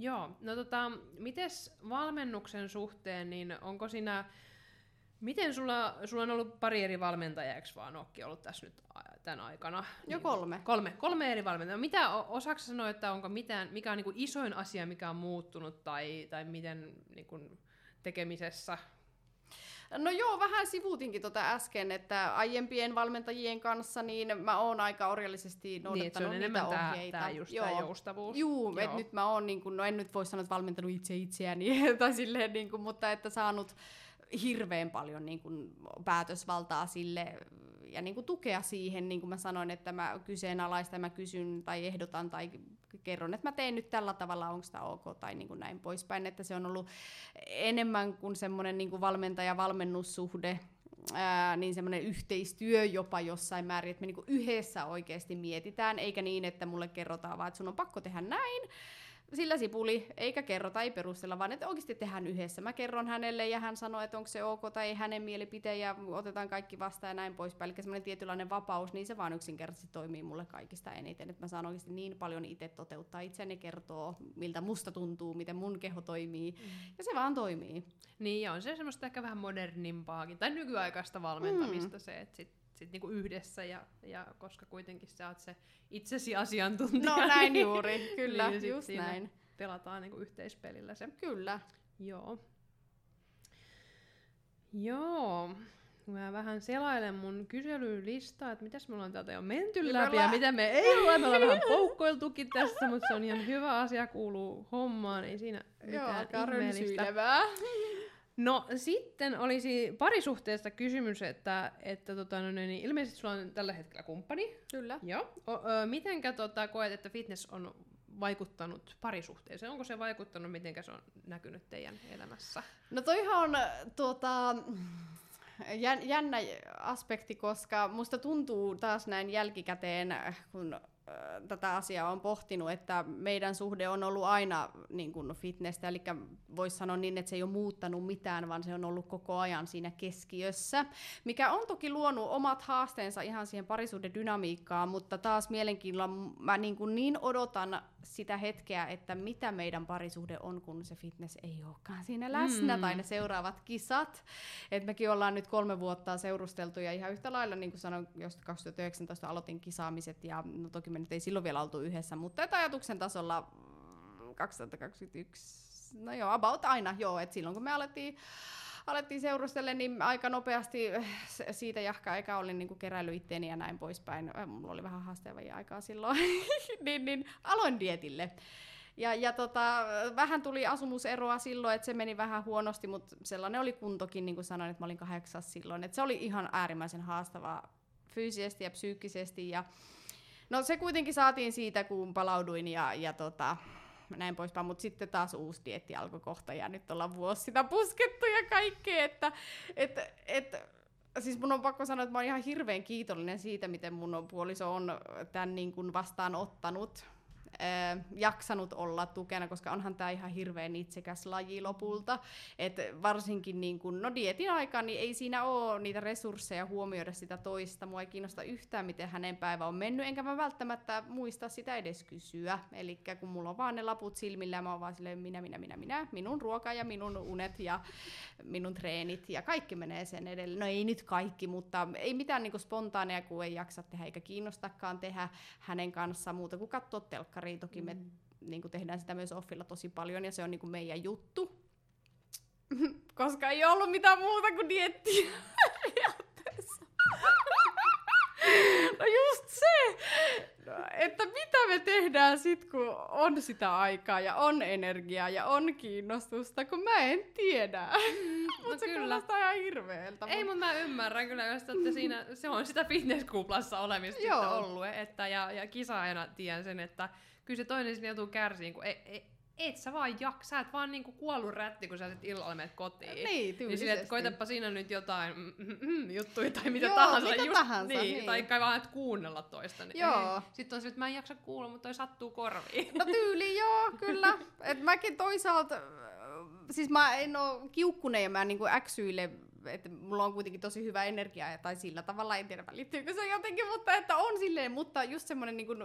Joo, no tota, mites valmennuksen suhteen, niin onko siinä, miten sulla, sulla on ollut pari eri valmentajaa, eikö vaan Okki ollut tässä nyt tämän aikana? Jo Niin- kolme. Kolme, kolme eri valmentajaa. Mitä, o- osaatko sä sanoa, että onko mitään, mikä on niinku isoin asia, mikä on muuttunut, tai, tai miten niinku, tekemisessä? No joo, vähän sivuutinkin tota äsken, että aiempien valmentajien kanssa niin mä oon aika orjallisesti Niin, noudattanut on niitä tää, ohjeita. tää just joo. tää joustavuus. Juu, että nyt mä oon, niin kun, no en nyt voi sanoa, että valmentanut itse itseäni, tai silleen, niin kun, mutta että saanut hirveän paljon niin kun, päätösvaltaa sille ja niin kun, tukea siihen, niin kuin mä sanoin, että mä kyseenalaistan, mä kysyn tai ehdotan tai kerron, että mä teen nyt tällä tavalla, onko tämä ok tai niin kuin näin poispäin, että se on ollut enemmän kuin semmoinen niin kuin valmentaja-valmennussuhde, ää, niin semmoinen yhteistyö jopa jossain määrin, että me niinku yhdessä oikeasti mietitään, eikä niin, että mulle kerrotaan vaan, että sun on pakko tehdä näin, sillä sipuli, eikä kerrota, ei perustella, vaan että oikeasti tehdään yhdessä. Mä kerron hänelle ja hän sanoo, että onko se ok tai ei hänen mielipiteen ja otetaan kaikki vastaan ja näin poispäin. Eli semmoinen tietynlainen vapaus, niin se vaan yksinkertaisesti toimii mulle kaikista eniten. Että mä saan oikeasti niin paljon itse toteuttaa itseäni kertoo, miltä musta tuntuu, miten mun keho toimii. Mm. Ja se vaan toimii. Niin, ja on se semmoista ehkä vähän modernimpaakin, tai nykyaikaista valmentamista mm. se, että sit, sit niinku yhdessä, ja, ja koska kuitenkin sä oot se itsesi asiantuntija. No näin juuri, kyllä, niin just siinä näin. Pelataan niinku yhteispelillä se. Kyllä. Joo. Joo. Mä vähän selailen mun kyselylistaa, että mitäs me ollaan täältä jo menty Me läpi ja ollaan- mitä me ei olla. Me ollaan vähän poukkoiltukin tässä, mutta se on ihan hyvä asia, kuuluu hommaan, ei siinä Joo, mitään alkaa ihmeellistä. No sitten olisi parisuhteesta kysymys, että, että tota, no, niin ilmeisesti sulla on tällä hetkellä kumppani. Kyllä. Joo. O, ö, mitenkä tota, koet, että fitness on vaikuttanut parisuhteeseen? Onko se vaikuttanut, miten se on näkynyt teidän elämässä? No toihan on tuota, jän- jännä aspekti, koska musta tuntuu taas näin jälkikäteen, kun tätä asiaa on pohtinut, että meidän suhde on ollut aina niin kuin fitnessä, eli voisi sanoa niin, että se ei ole muuttanut mitään, vaan se on ollut koko ajan siinä keskiössä, mikä on toki luonut omat haasteensa ihan siihen parisuuden dynamiikkaan, mutta taas mielenkiinnolla mä niin, kuin niin odotan sitä hetkeä, että mitä meidän parisuhde on, kun se fitness ei olekaan siinä läsnä, Mm. tai ne seuraavat kisat. Et mekin ollaan nyt kolme vuotta seurusteltu, ja ihan yhtä lailla, niin kuin sanoin, jos 2019 aloitin kisaamiset, ja no toki me nyt ei silloin vielä oltu yhdessä, mutta että ajatuksen tasolla mm, 2021, no joo, about aina, joo, että silloin kun me alettiin alettiin seurustella, niin aika nopeasti eh, siitä jahka eikä olin niin keräily itteeni ja näin poispäin. Eh, Mulla oli vähän haastavia aikaa silloin, niin, niin aloin dietille. Ja, ja tota, vähän tuli asumuseroa silloin, että se meni vähän huonosti, mutta sellainen oli kuntokin, niin kuin sanoin, että mä olin kahdeksas silloin. Että se oli ihan äärimmäisen haastavaa fyysisesti ja psyykkisesti. Ja no se kuitenkin saatiin siitä, kun palauduin ja, ja tota, näin poispäin, mutta sitten taas uusi dietti alkoi kohta ja nyt ollaan vuosi sitä puskettu ja kaikkea, että et, et, siis mun on pakko sanoa, että mä oon ihan hirveän kiitollinen siitä, miten mun puoliso on tämän niin kuin vastaanottanut, äh, jaksanut olla tukena, koska onhan tämä ihan hirveän itsekäs laji lopulta. Et varsinkin niin kun, no dietin aikaan niin ei siinä ole niitä resursseja huomioida sitä toista. Mua ei kiinnosta yhtään, miten hänen päivä on mennyt, enkä mä välttämättä muista sitä edes kysyä. Eli kun mulla on vaan ne laput silmillä mä oon vaan silleen minä, minä, minä, minä, minun ruoka ja minun unet ja minun treenit ja kaikki menee sen edelle. No ei nyt kaikki, mutta ei mitään niin spontaaneja, kun ei jaksa tehdä eikä kiinnostakaan tehdä hänen kanssaan muuta kuin katsoa telkkaria. Toki me niin kuin tehdään sitä myös offilla tosi paljon ja se on niin kuin meidän juttu. Koska ei ollut mitään muuta kuin diettiä. No just se, no, että mitä me tehdään sit, kun on sitä aikaa ja on energiaa ja on kiinnostusta, kun mä en tiedä. Mm, mutta no se kyllä. kuulostaa ihan hirveeltä. Ei, mutta mä ymmärrän kyllä, jos että siinä, se on sitä fitnesskuplassa olemista Joo. ollut. Että, ja, ja kisaajana tiedän sen, että kyllä se toinen sinne joutuu kärsiin, kun ei, ei, et sä vaan jaksa, sä et vaan niinku kuollut rätti, kun sä sit illalla menet kotiin. Niin, tyylisesti. Niin sille, että koitapa siinä nyt jotain mm, mm, mm, juttuja tai mitä Joo, tahansa. mitä just, tahansa, niin, niin. Tai kai vaan et kuunnella toista. Niin Joo. Sitten on se, että mä en jaksa kuulla, mutta toi sattuu korviin. No tyyli joo, kyllä. Et mäkin toisaalta, siis mä en oo kiukkunen ja mä niinku äksyile että mulla on kuitenkin tosi hyvä energia, tai sillä tavalla, en tiedä liittyykö se jotenkin, mutta että on silleen, mutta just semmoinen niin kuin,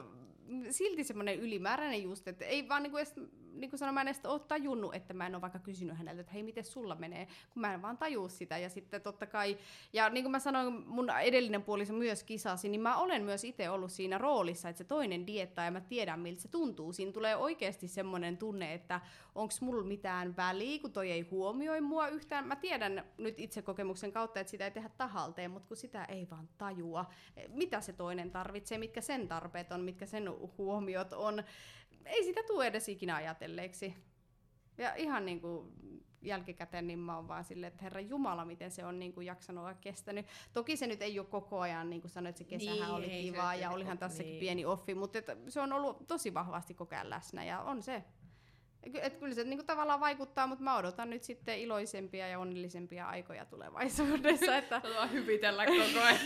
silti semmoinen ylimääräinen just, että ei vaan niin kuin edes niin kuin sanoin, mä en edes ole tajunnut, että mä en ole vaikka kysynyt häneltä, että hei, miten sulla menee, kun mä en vaan tajua sitä. Ja sitten totta kai, ja niin kuin mä sanoin, mun edellinen puoliso myös kisasi, niin mä olen myös itse ollut siinä roolissa, että se toinen diettaa ja mä tiedän, miltä se tuntuu. Siinä tulee oikeasti semmoinen tunne, että onko mulla mitään väliä, kun toi ei huomioi mua yhtään. Mä tiedän nyt itse kokemuksen kautta, että sitä ei tehdä tahalteen, mutta kun sitä ei vaan tajua, mitä se toinen tarvitsee, mitkä sen tarpeet on, mitkä sen huomiot on, ei sitä tule edes ikinä ajatelleeksi. Ja ihan niin kuin jälkikäteen niin mä oon vaan silleen, että herra Jumala, miten se on niin kuin jaksanut ja kestänyt. Toki se nyt ei ole koko ajan, niin kuin sanoit, että se kesähän niin, oli kivaa ja olihan tässäkin niin. pieni offi, mutta se on ollut tosi vahvasti koko ajan läsnä ja on se. Et kyllä se niinku tavallaan vaikuttaa, mutta mä odotan nyt sitten iloisempia ja onnellisempia aikoja tulevaisuudessa. Että... Haluaa hyvitellä koko ajan.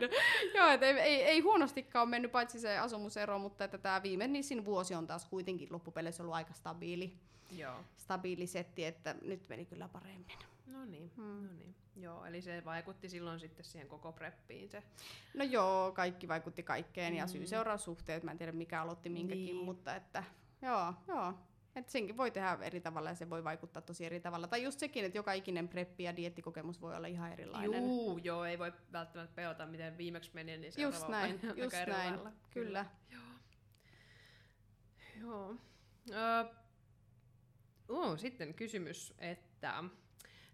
Joo, et ei, ei, ei, huonostikaan ole mennyt paitsi se asumusero, mutta että tämä viimeisin vuosi on taas kuitenkin loppupeleissä ollut aika stabiili. Joo. Stabiili setti, että nyt meni kyllä paremmin. No niin, hmm. no niin. Joo, eli se vaikutti silloin sitten siihen koko preppiin se. No joo, kaikki vaikutti kaikkeen mm. ja syy-seuraussuhteet, mä en tiedä mikä aloitti minkäkin, niin. mutta että joo, joo. Et senkin voi tehdä eri tavalla ja se voi vaikuttaa tosi eri tavalla. Tai just sekin, että joka ikinen preppi ja diettikokemus voi olla ihan erilainen. Juu, joo, ei voi välttämättä pelata, miten viimeksi meni, niin just näin, just näin, kyllä. kyllä. Joo. Joo. Uh, uh, sitten kysymys, että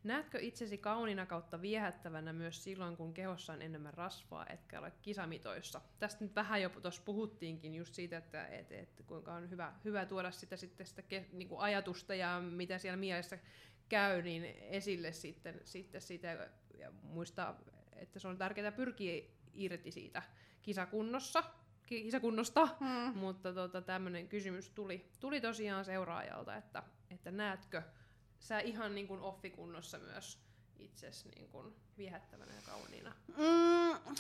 Näetkö itsesi kauniina kautta viehättävänä myös silloin, kun kehossa on enemmän rasvaa, etkä ole kisamitoissa? Tästä nyt vähän jo tuossa puhuttiinkin just siitä, että et, et, kuinka on hyvä, hyvä tuoda sitä, sitten sitä ke, niin kuin ajatusta ja mitä siellä mielessä käy, niin esille sitten, sitten siitä ja muistaa, että se on tärkeää pyrkiä irti siitä kisakunnossa, kisakunnosta, hmm. mutta tota, tämmöinen kysymys tuli, tuli tosiaan seuraajalta, että, että näetkö sä ihan niin kuin offikunnossa myös itsesi niin kuin viehättävänä ja kauniina? Mm,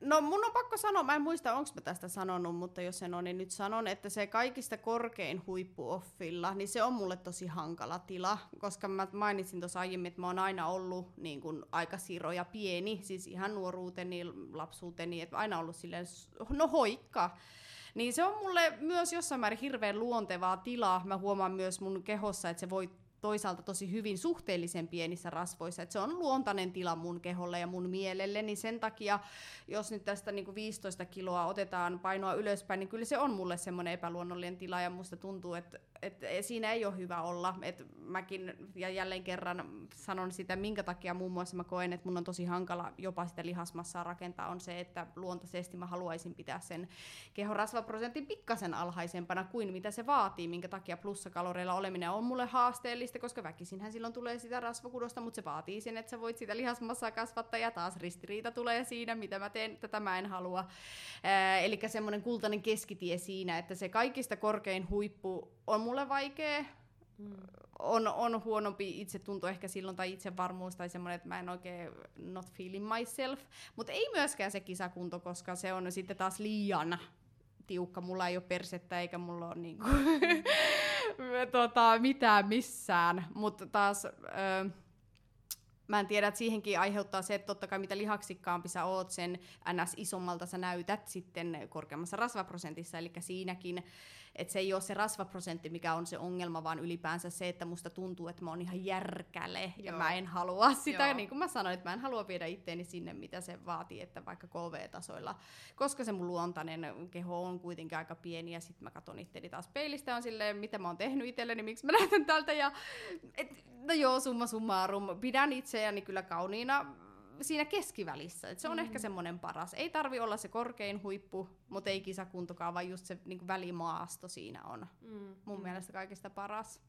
no mun on pakko sanoa, mä en muista onko mä tästä sanonut, mutta jos en ole, niin nyt sanon, että se kaikista korkein huippu offilla, niin se on mulle tosi hankala tila, koska mä mainitsin tuossa aiemmin, että mä oon aina ollut niin kuin aika siro ja pieni, siis ihan nuoruuteni, lapsuuteni, että aina ollut silleen, no hoikka. Niin se on mulle myös jossain määrin hirveän luontevaa tilaa. Mä huomaan myös mun kehossa, että se voi toisaalta tosi hyvin suhteellisen pienissä rasvoissa. että se on luontainen tila mun keholle ja mun mielelle, niin sen takia, jos nyt tästä niin kuin 15 kiloa otetaan painoa ylöspäin, niin kyllä se on mulle semmoinen epäluonnollinen tila ja musta tuntuu, että, että siinä ei ole hyvä olla. Et mäkin ja jälleen kerran sanon sitä, minkä takia muun muassa mä koen, että mun on tosi hankala jopa sitä lihasmassaa rakentaa, on se, että luontaisesti mä haluaisin pitää sen kehon rasvaprosentin pikkasen alhaisempana kuin mitä se vaatii, minkä takia plussakaloreilla oleminen on mulle haasteellista koska väkisinhän silloin tulee sitä rasvakudosta, mutta se vaatii sen, että sä voit sitä lihasmassaa kasvattaa ja taas ristiriita tulee siinä, mitä mä teen, tätä mä en halua. Eli semmoinen kultainen keskitie siinä, että se kaikista korkein huippu on mulle vaikea, mm. on, on huonompi itsetunto ehkä silloin tai itsevarmuus tai semmoinen, että mä en oikein not feeling myself, mutta ei myöskään se kisakunto, koska se on sitten taas liian tiukka, mulla ei ole persettä eikä mulla ole niinku tota, mitään missään, mutta taas... Ö, mä en tiedä, että siihenkin aiheuttaa se, että totta kai mitä lihaksikkaampi sä oot, sen ns. isommalta sä näytät sitten korkeammassa rasvaprosentissa, eli siinäkin että se ei ole se rasvaprosentti, mikä on se ongelma, vaan ylipäänsä se, että musta tuntuu, että mä oon ihan järkäle ja Joo. mä en halua sitä, Joo. niin kuin mä sanoin, että mä en halua viedä itteeni sinne, mitä se vaatii, että vaikka KV-tasoilla, koska se mun luontainen keho on kuitenkin aika pieni ja sitten mä katson itteeni taas peilistä on silleen, mitä mä oon tehnyt itselleni, miksi mä näytän tältä? Ja et, no joo, summa summarum, pidän itseäni kyllä kauniina siinä keskivälissä. Et se on mm. ehkä semmoinen paras. Ei tarvi olla se korkein huippu, mutta ei kisakuntokaan, vaan just se niin välimaasto siinä on mm. mun mm. mielestä kaikista paras.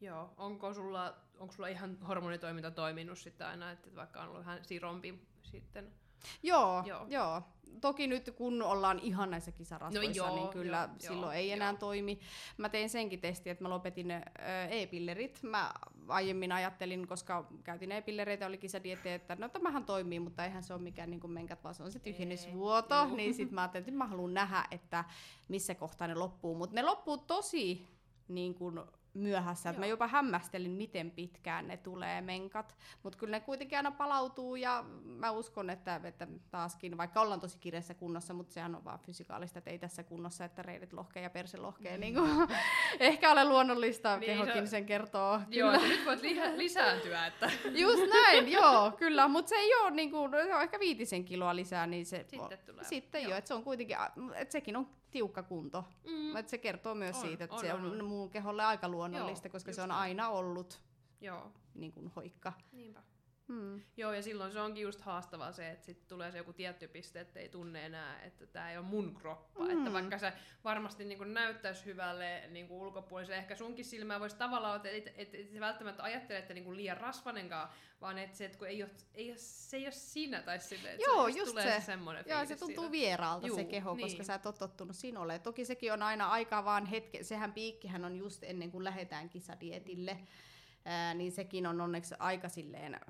Joo, onko sulla, onko sulla ihan hormonitoiminta toiminut sitten aina, että vaikka on ollut vähän sirompi sitten? Joo, joo. joo. Toki nyt kun ollaan ihan näissä kisarasvoissa, no joo, niin kyllä joo, silloin joo, ei enää joo. toimi. Mä tein senkin testi, että mä lopetin e-pillerit. Mä aiemmin ajattelin, koska käytin e-pillereitä, oli kisadietti, että no tämähän toimii, mutta eihän se ole mikään niin kuin menkät, vaan se on se tyhjennysvuoto. Niin sit mä ajattelin, että mä haluan nähdä, että missä kohtaa ne loppuu. Mutta ne loppuu tosi niin kuin myöhässä. Että mä jopa hämmästelin, miten pitkään ne tulee menkat. Mutta kyllä ne kuitenkin aina palautuu ja mä uskon, että, että taaskin, vaikka ollaan tosi kireessä kunnossa, mutta sehän on vaan fysikaalista, että ei tässä kunnossa, että reidet lohkee ja perse lohkee. Mm. Niin kuin, ehkä ole luonnollista, niin, kehokin se, sen kertoo. Joo, kyllä. nyt voit li- lisääntyä. Että. Just näin, joo, kyllä. Mutta se ei ole, niin kuin, se on ehkä viitisen kiloa lisää, niin se sitten, tulee. sitten joo, että se on kuitenkin, että sekin on tiukka kunto. Mm. Et se kertoo myös on, siitä, että on, se on, on mun keholle aika luonnollista, Joo, koska se on aina ollut Joo. Niin kuin hoikka. Niinpä. Hmm. Joo, ja silloin se onkin just haastavaa se, että sitten tulee se joku tietty piste, että ei tunne enää, että tämä ei ole mun kroppa. Hmm. Että vaikka se varmasti niin näyttäisi hyvälle niin ulkopuoliselle, ehkä sunkin silmää voisi tavallaan, että et, et, et, et välttämättä ajattele, että niin liian rasvanenkaan, vaan että se, että kun ei ole, ei ole, se ei ole sinä, tai sille, että Joo, se, just tulee se. se semmoinen Joo, se tuntuu siitä. vieraalta Juu, se keho, niin. koska sä et ole tottunut sinulle. Toki sekin on aina aika vaan hetke, sehän piikkihän on just ennen kuin lähdetään kisadietille, Ää, niin sekin on onneksi aika silleen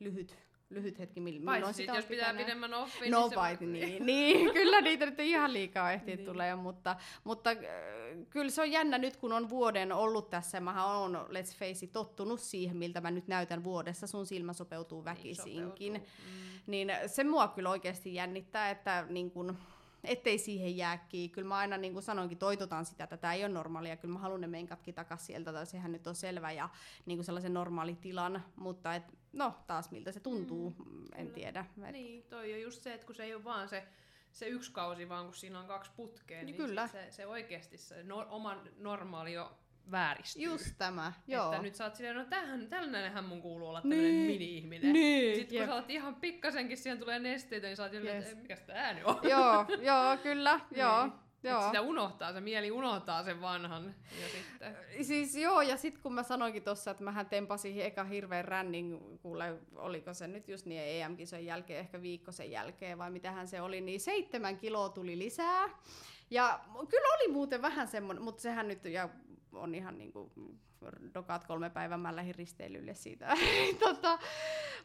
lyhyt, lyhyt hetki, milloin Paitsi sitä jos pitää pidemmän oppi, no, niin, se... niin, niin, kyllä niitä nyt ihan liikaa ehtii niin. tulee, mutta, mutta äh, kyllä se on jännä nyt, kun on vuoden ollut tässä, mä oon, let's face it, tottunut siihen, miltä mä nyt näytän vuodessa, sun silmä sopeutuu väkisinkin, niin, sopeutuu. Mm. niin se mua kyllä oikeasti jännittää, että niin kun, ettei siihen jää Kyllä mä aina niin kuin sanoinkin, toitotan sitä, että tämä ei ole normaalia. Kyllä mä haluan ne menkatkin takaisin sieltä, tai sehän nyt on selvä ja niin kuin sellaisen normaali tilan, mutta et, no taas miltä se tuntuu, mm, en kyllä. tiedä. Et... Niin, toi on just se, että kun se ei ole vaan se se yksi kausi, vaan kun siinä on kaksi putkea, niin, niin kyllä. se, se oikeasti se no, oma normaali jo vääristyy. Just tämä, joo. Että nyt sä oot silleen, no tähän, tällainenhän mun kuuluu olla tämmönen niin. mini-ihminen. Niin. Sitten kun Jep. sä oot ihan pikkasenkin, siihen tulee nesteitä, niin sä oot yes. että mikä sitä ääni on. Joo, joo, kyllä, niin. joo. Joo. sitä unohtaa, se mieli unohtaa sen vanhan. Ja sitten. Siis joo, ja sitten kun mä sanoinkin tuossa, että mähän tempasin eka hirveän rännin, kuule, oliko se nyt just niin EM-kisojen jälkeen, ehkä viikko sen jälkeen, vai mitähän se oli, niin seitsemän kiloa tuli lisää. Ja kyllä oli muuten vähän semmoinen, mutta sehän nyt, ja on ihan niinku dokaat kolme päivää, mä lähdin risteilylle siitä. tota,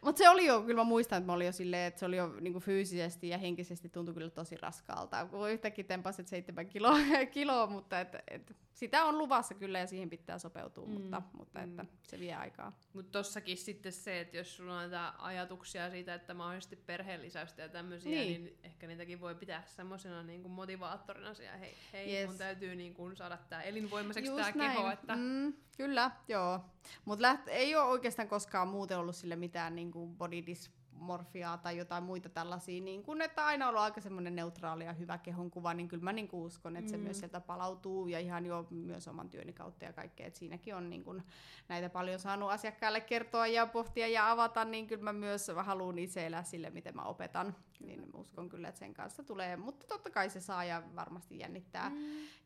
mutta se oli jo, kyllä mä muistan, että mä olin jo silleen, että se oli jo niinku fyysisesti ja henkisesti tuntui kyllä tosi raskaalta. Kun yhtäkkiä tempasit seitsemän kiloa, kiloa mutta et, et, sitä on luvassa kyllä ja siihen pitää sopeutua, mm. mutta, mutta mm. että se vie aikaa. Mutta tossakin sitten se, että jos sulla on näitä ajatuksia siitä, että mahdollisesti perheenlisäystä ja tämmöisiä, niin. niin ehkä niitäkin voi pitää semmoisena niin motivaattorina siellä, hei, hei yes. mun täytyy niin kuin saada tämä elinvoimaiseksi tämä keho. Että... Mm, kyllä, joo. Mutta ei ole oikeastaan koskaan muuten ollut sille mitään niin body dys- morfiaa tai jotain muita tällaisia, niin kun, että aina ollut aika semmoinen neutraali ja hyvä kehonkuva, niin kyllä mä niin kuin uskon, että se mm. myös sieltä palautuu ja ihan jo myös oman työni kautta ja kaikkea, että siinäkin on niin kuin näitä paljon saanut asiakkaille kertoa ja pohtia ja avata, niin kyllä mä myös haluan itse elää sille, miten mä opetan, kyllä. niin uskon kyllä, että sen kanssa tulee, mutta totta kai se saa ja varmasti jännittää, mm.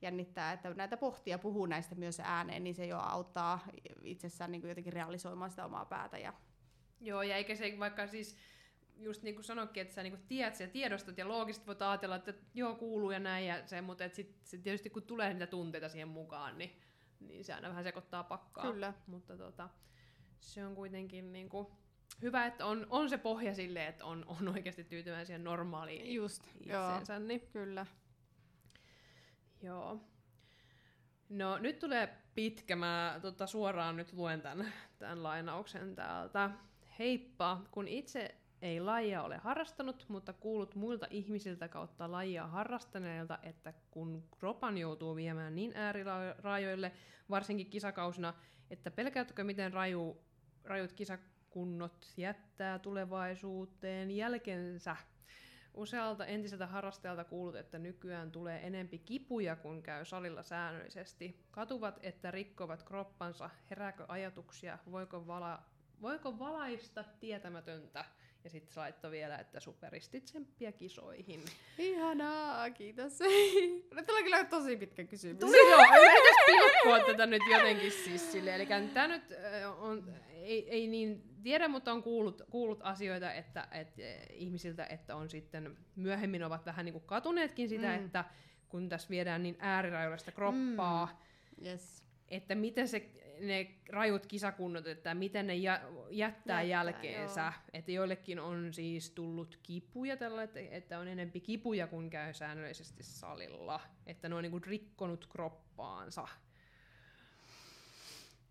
jännittää että näitä pohtia puhuu näistä myös ääneen, niin se jo auttaa itsessään niin kuin jotenkin realisoimaan sitä omaa päätä ja Joo, ja eikä se vaikka siis, just niin kuin sanoikin, että sä niin tiedät ja tiedostat ja loogisesti voit ajatella, että joo, kuuluu ja näin ja se, mutta sitten sit tietysti kun tulee niitä tunteita siihen mukaan, niin, niin se aina vähän sekoittaa pakkaa. Kyllä. Mutta tota, se on kuitenkin niin kuin, hyvä, että on, on se pohja sille, että on, on oikeasti tyytyväinen siihen normaaliin Just, itseensä. Joo, niin. kyllä. Joo. No nyt tulee pitkä, mä tota, suoraan nyt luen tämän, tämän lainauksen täältä. Heippa, kun itse ei lajia ole harrastanut, mutta kuulut muilta ihmisiltä kautta lajia harrastaneilta, että kun kropan joutuu viemään niin äärirajoille, varsinkin kisakausina, että pelkäätkö miten raju, rajut kisakunnot jättää tulevaisuuteen jälkensä? Usealta entiseltä harrastajalta kuulut, että nykyään tulee enempi kipuja, kun käy salilla säännöllisesti. Katuvat, että rikkovat kroppansa. Herääkö ajatuksia? Voiko vala Voiko valaista tietämätöntä Ja sitten se laittoi vielä, että superistit tsemppiä kisoihin. Ihanaa, kiitos. No tulee kyllä tosi pitkä kysymys. Tuli joo, yritäs pilkkoa tätä nyt jotenkin siis silleen. Eli tämä nyt äh, on, ei, ei niin tiedä, mutta on kuullut, kuullut asioita että, että ihmisiltä, että on sitten myöhemmin ovat vähän niin kuin katuneetkin sitä, mm. että kun tässä viedään niin äärirajoilla sitä kroppaa, mm. yes. että miten se ne rajut kisakunnot, että miten ne jä, jättää, jättää jälkeensä. Joo. Että joillekin on siis tullut kipuja tällä, että, että on enempi kipuja kuin käy säännöllisesti salilla. Että ne on niinku rikkonut kroppaansa.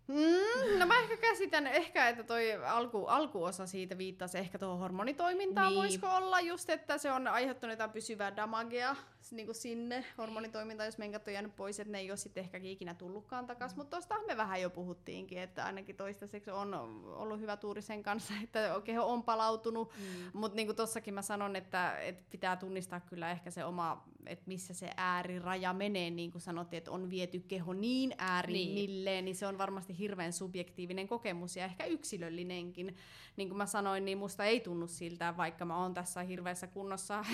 Mm, no mä ehkä käsitän ehkä, että toi alku, alkuosa siitä viittasi ehkä tuohon hormonitoimintaan, niin. voisiko olla just, että se on aiheuttanut jotain pysyvää damagea niin kuin sinne hormonitoimintaan, jos menkät on jäänyt pois, että ne ei ole sitten ehkä ikinä tullutkaan takaisin, mm. mutta tuosta me vähän jo puhuttiinkin, että ainakin toistaiseksi on ollut hyvä tuuri sen kanssa, että keho on palautunut, mm. mutta niin kuin tossakin mä sanon, että, että pitää tunnistaa kyllä ehkä se oma, että missä se ääriraja menee, niin kuin sanottiin, että on viety keho niin äärimmilleen, niin. niin se on varmasti hirveän subjektiivinen kokemus ja ehkä yksilöllinenkin. Niin kuin mä sanoin, niin musta ei tunnu siltä, vaikka mä oon tässä hirveässä kunnossa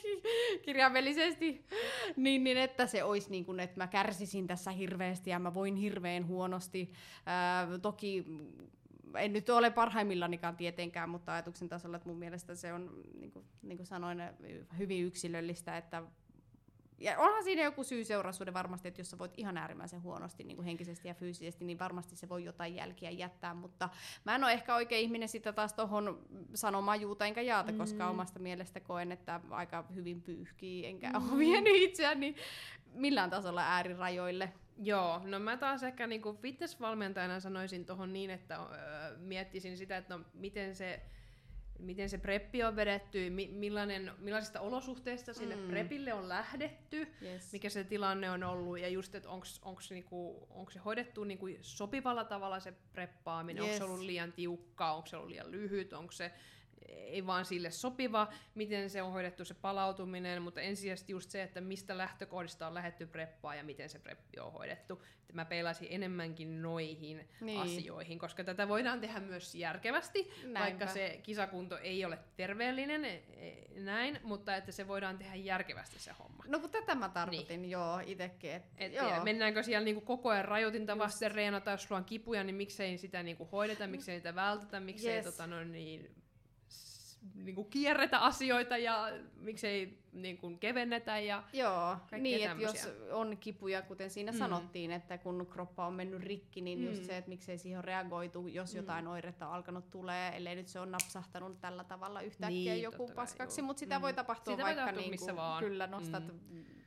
kirjaimellisesti, niin, niin että se olisi niin kuin, että mä kärsisin tässä hirveästi ja mä voin hirveän huonosti. Ää, toki en nyt ole parhaimmillanikaan tietenkään, mutta ajatuksen tasolla, että mun mielestä se on, niin kuin, niin kuin sanoin, hyvin yksilöllistä, että ja onhan siinä joku syy seuraussuhde varmasti, että jos sä voit ihan äärimmäisen huonosti niin kuin henkisesti ja fyysisesti, niin varmasti se voi jotain jälkiä jättää, mutta mä en ole ehkä oikein ihminen sitä taas tohon sanomaan juuta enkä jaata, mm. koska omasta mielestä koen, että aika hyvin pyyhkii, enkä mm. ole vienyt itseäni millään tasolla äärirajoille. Joo, no mä taas ehkä niin kuin fitnessvalmentajana sanoisin tuohon niin, että öö, miettisin sitä, että no miten se miten se preppi on vedetty, mi- millainen, millaisista olosuhteista sinne mm. prepille on lähdetty, yes. mikä se tilanne on ollut, ja just, että onko se, niinku, se hoidettu niinku sopivalla tavalla se preppaaminen, yes. onko se ollut liian tiukka, onko se ollut liian lyhyt, onko se ei vaan sille sopiva, miten se on hoidettu se palautuminen, mutta ensisijaisesti just se, että mistä lähtökohdista on lähetty preppaa ja miten se preppi on hoidettu. Että mä peilaisin enemmänkin noihin niin. asioihin, koska tätä voidaan tehdä myös järkevästi, Näinpä. vaikka se kisakunto ei ole terveellinen, e, näin, mutta että se voidaan tehdä järkevästi se homma. No kun tätä mä tarkoitin, niin. joo, itsekin. Et, et, joo. Mennäänkö siellä niinku koko ajan rajoitinta vasten reenata, jos sulla on kipuja, niin miksei sitä niinku hoideta, miksei niitä vältetä, miksei yes. tota, no, niin, niin kuin kierretä asioita ja miksei niin kuin kevennetä ja Joo, niin että jos on kipuja, kuten siinä mm. sanottiin, että kun kroppa on mennyt rikki, niin mm. just se, että miksei siihen on reagoitu, jos mm. jotain oiretta on alkanut tulee, ellei nyt se on napsahtanut tällä tavalla yhtäkkiä niin, joku paskaksi, mutta sitä mm. voi tapahtua sitä vaikka voi tapahtua, niin kuin, missä vaan. kyllä nostat mm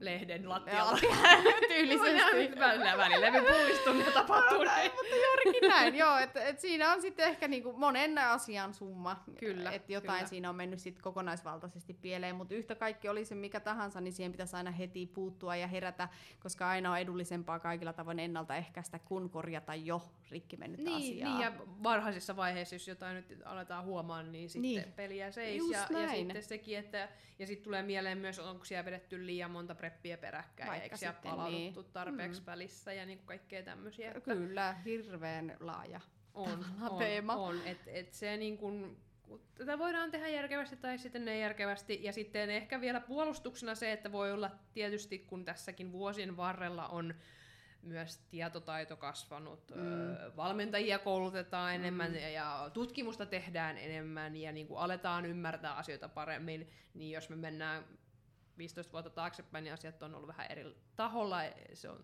lehden lattialla. Tyylisesti. Välillä välillä me pullistunut ja tapahtuu näin. Mutta juurikin näin, joo. Että et siinä on sitten ehkä niinku monen asian summa. Kyllä. Että jotain kyllä. siinä on mennyt sit kokonaisvaltaisesti pieleen, mutta yhtä kaikki oli se mikä tahansa, niin siihen pitäisi aina heti puuttua ja herätä, koska aina on edullisempaa kaikilla tavoin ennaltaehkäistä kuin korjata jo rikki mennyt niin, asiaa. Niin, ja varhaisissa vaiheissa, jos jotain nyt aletaan huomaan, niin sitten niin. peliä seis. ja, ja sitten sekin, että ja sitten tulee mieleen myös, onko siellä vedetty liian monta preppiä peräkkäin, Vaikka eikö siellä palauduttu niin. tarpeeksi mm. välissä ja niin kaikkea tämmöisiä. Että Kyllä, hirveän laaja on, on, teema. On, et, et se niin kun, tätä voidaan tehdä järkevästi tai sitten ei järkevästi. Ja sitten ehkä vielä puolustuksena se, että voi olla tietysti, kun tässäkin vuosien varrella on myös tietotaito kasvanut, mm. valmentajia koulutetaan enemmän mm. ja tutkimusta tehdään enemmän ja niin kuin aletaan ymmärtää asioita paremmin, niin jos me mennään 15 vuotta taaksepäin, niin asiat on ollut vähän eri taholla. Se on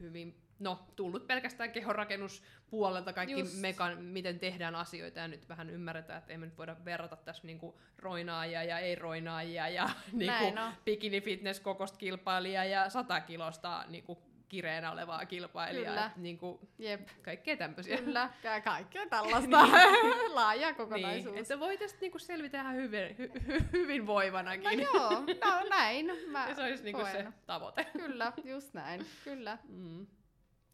hyvin no, tullut pelkästään kehonrakennuspuolelta kaikki mekan, miten tehdään asioita ja nyt vähän ymmärretään, että ei me nyt voida verrata tässä niinku roinaajia ja ei-roinaajia ja niinku bikini fitness kokosta kilpailijaa ja sata kilosta niinku kireenä olevaa kilpailijaa. Kyllä. Niin kuin, Jep. Kaikkea tämmöisiä. Kyllä, kaikkea tällaista niin. laaja kokonaisuus. Niin, että voi tästä niinku selvitä ihan hyvin, hy, hy, hyvin voivanakin. No joo, no näin. Mä ja se olisi niinku se tavoite. Kyllä, just näin. Kyllä. Mm.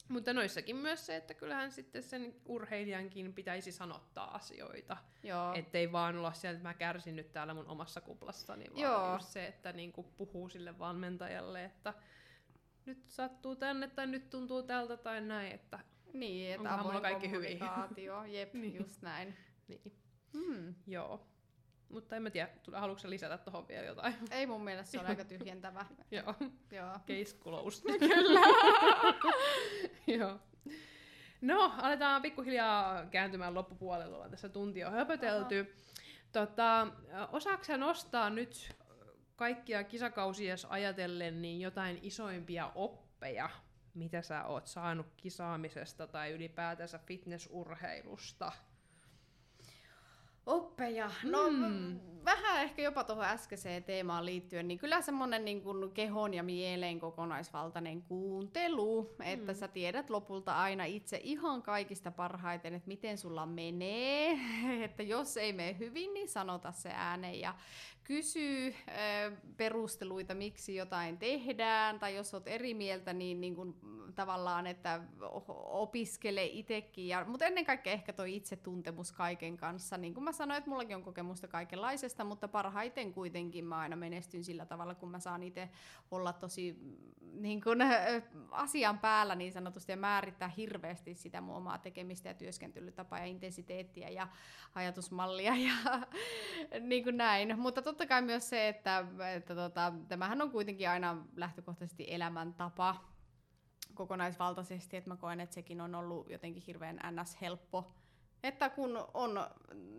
Mutta noissakin myös se, että kyllähän sitten sen urheilijankin pitäisi sanottaa asioita. Joo. Ettei vaan olla sieltä, että mä kärsin nyt täällä mun omassa kuplassani, vaan Joo. just se, että niinku puhuu sille valmentajalle, että nyt sattuu tänne tai nyt tuntuu tältä tai näin, että niin, että avoin kaikki hyvin. Jep, niin. just näin. Niin. Hmm. Joo. Mutta en mä tiedä, haluatko lisätä tuohon vielä jotain? Ei mun mielestä se on aika tyhjentävä. Joo. Joo. Case closed. Kyllä. Joo. No, aletaan pikkuhiljaa kääntymään loppupuolella. Tässä tuntia höpötelty. Tota, osaako nostaa nyt kaikkia kisakausia ajatellen niin jotain isoimpia oppeja, mitä sä oot saanut kisaamisesta tai ylipäätänsä fitnessurheilusta? Oppeja. No mm. Vähän ehkä jopa tuohon äskeiseen teemaan liittyen, niin kyllä semmoinen niin kuin kehon ja mielen kokonaisvaltainen kuuntelu, mm. että sä tiedät lopulta aina itse ihan kaikista parhaiten, että miten sulla menee, että jos ei mene hyvin, niin sanota se ääneen ja kysyy perusteluita, miksi jotain tehdään, tai jos olet eri mieltä, niin, niin kuin, tavallaan, että opiskele itsekin. Ja, mutta ennen kaikkea ehkä tuo itsetuntemus kaiken kanssa. Niin kuin mä sanoin, että mullakin on kokemusta kaikenlaisesta, mutta parhaiten kuitenkin mä aina menestyn sillä tavalla, kun mä saan itse olla tosi niin kuin, asian päällä niin sanotusti ja määrittää hirveästi sitä mun omaa tekemistä ja työskentelytapaa ja intensiteettiä ja ajatusmallia ja niin kuin näin. Mutta totta kai myös se, että, että tota, tämähän on kuitenkin aina lähtökohtaisesti elämäntapa kokonaisvaltaisesti, että mä koen, että sekin on ollut jotenkin hirveän ns-helppo että kun on,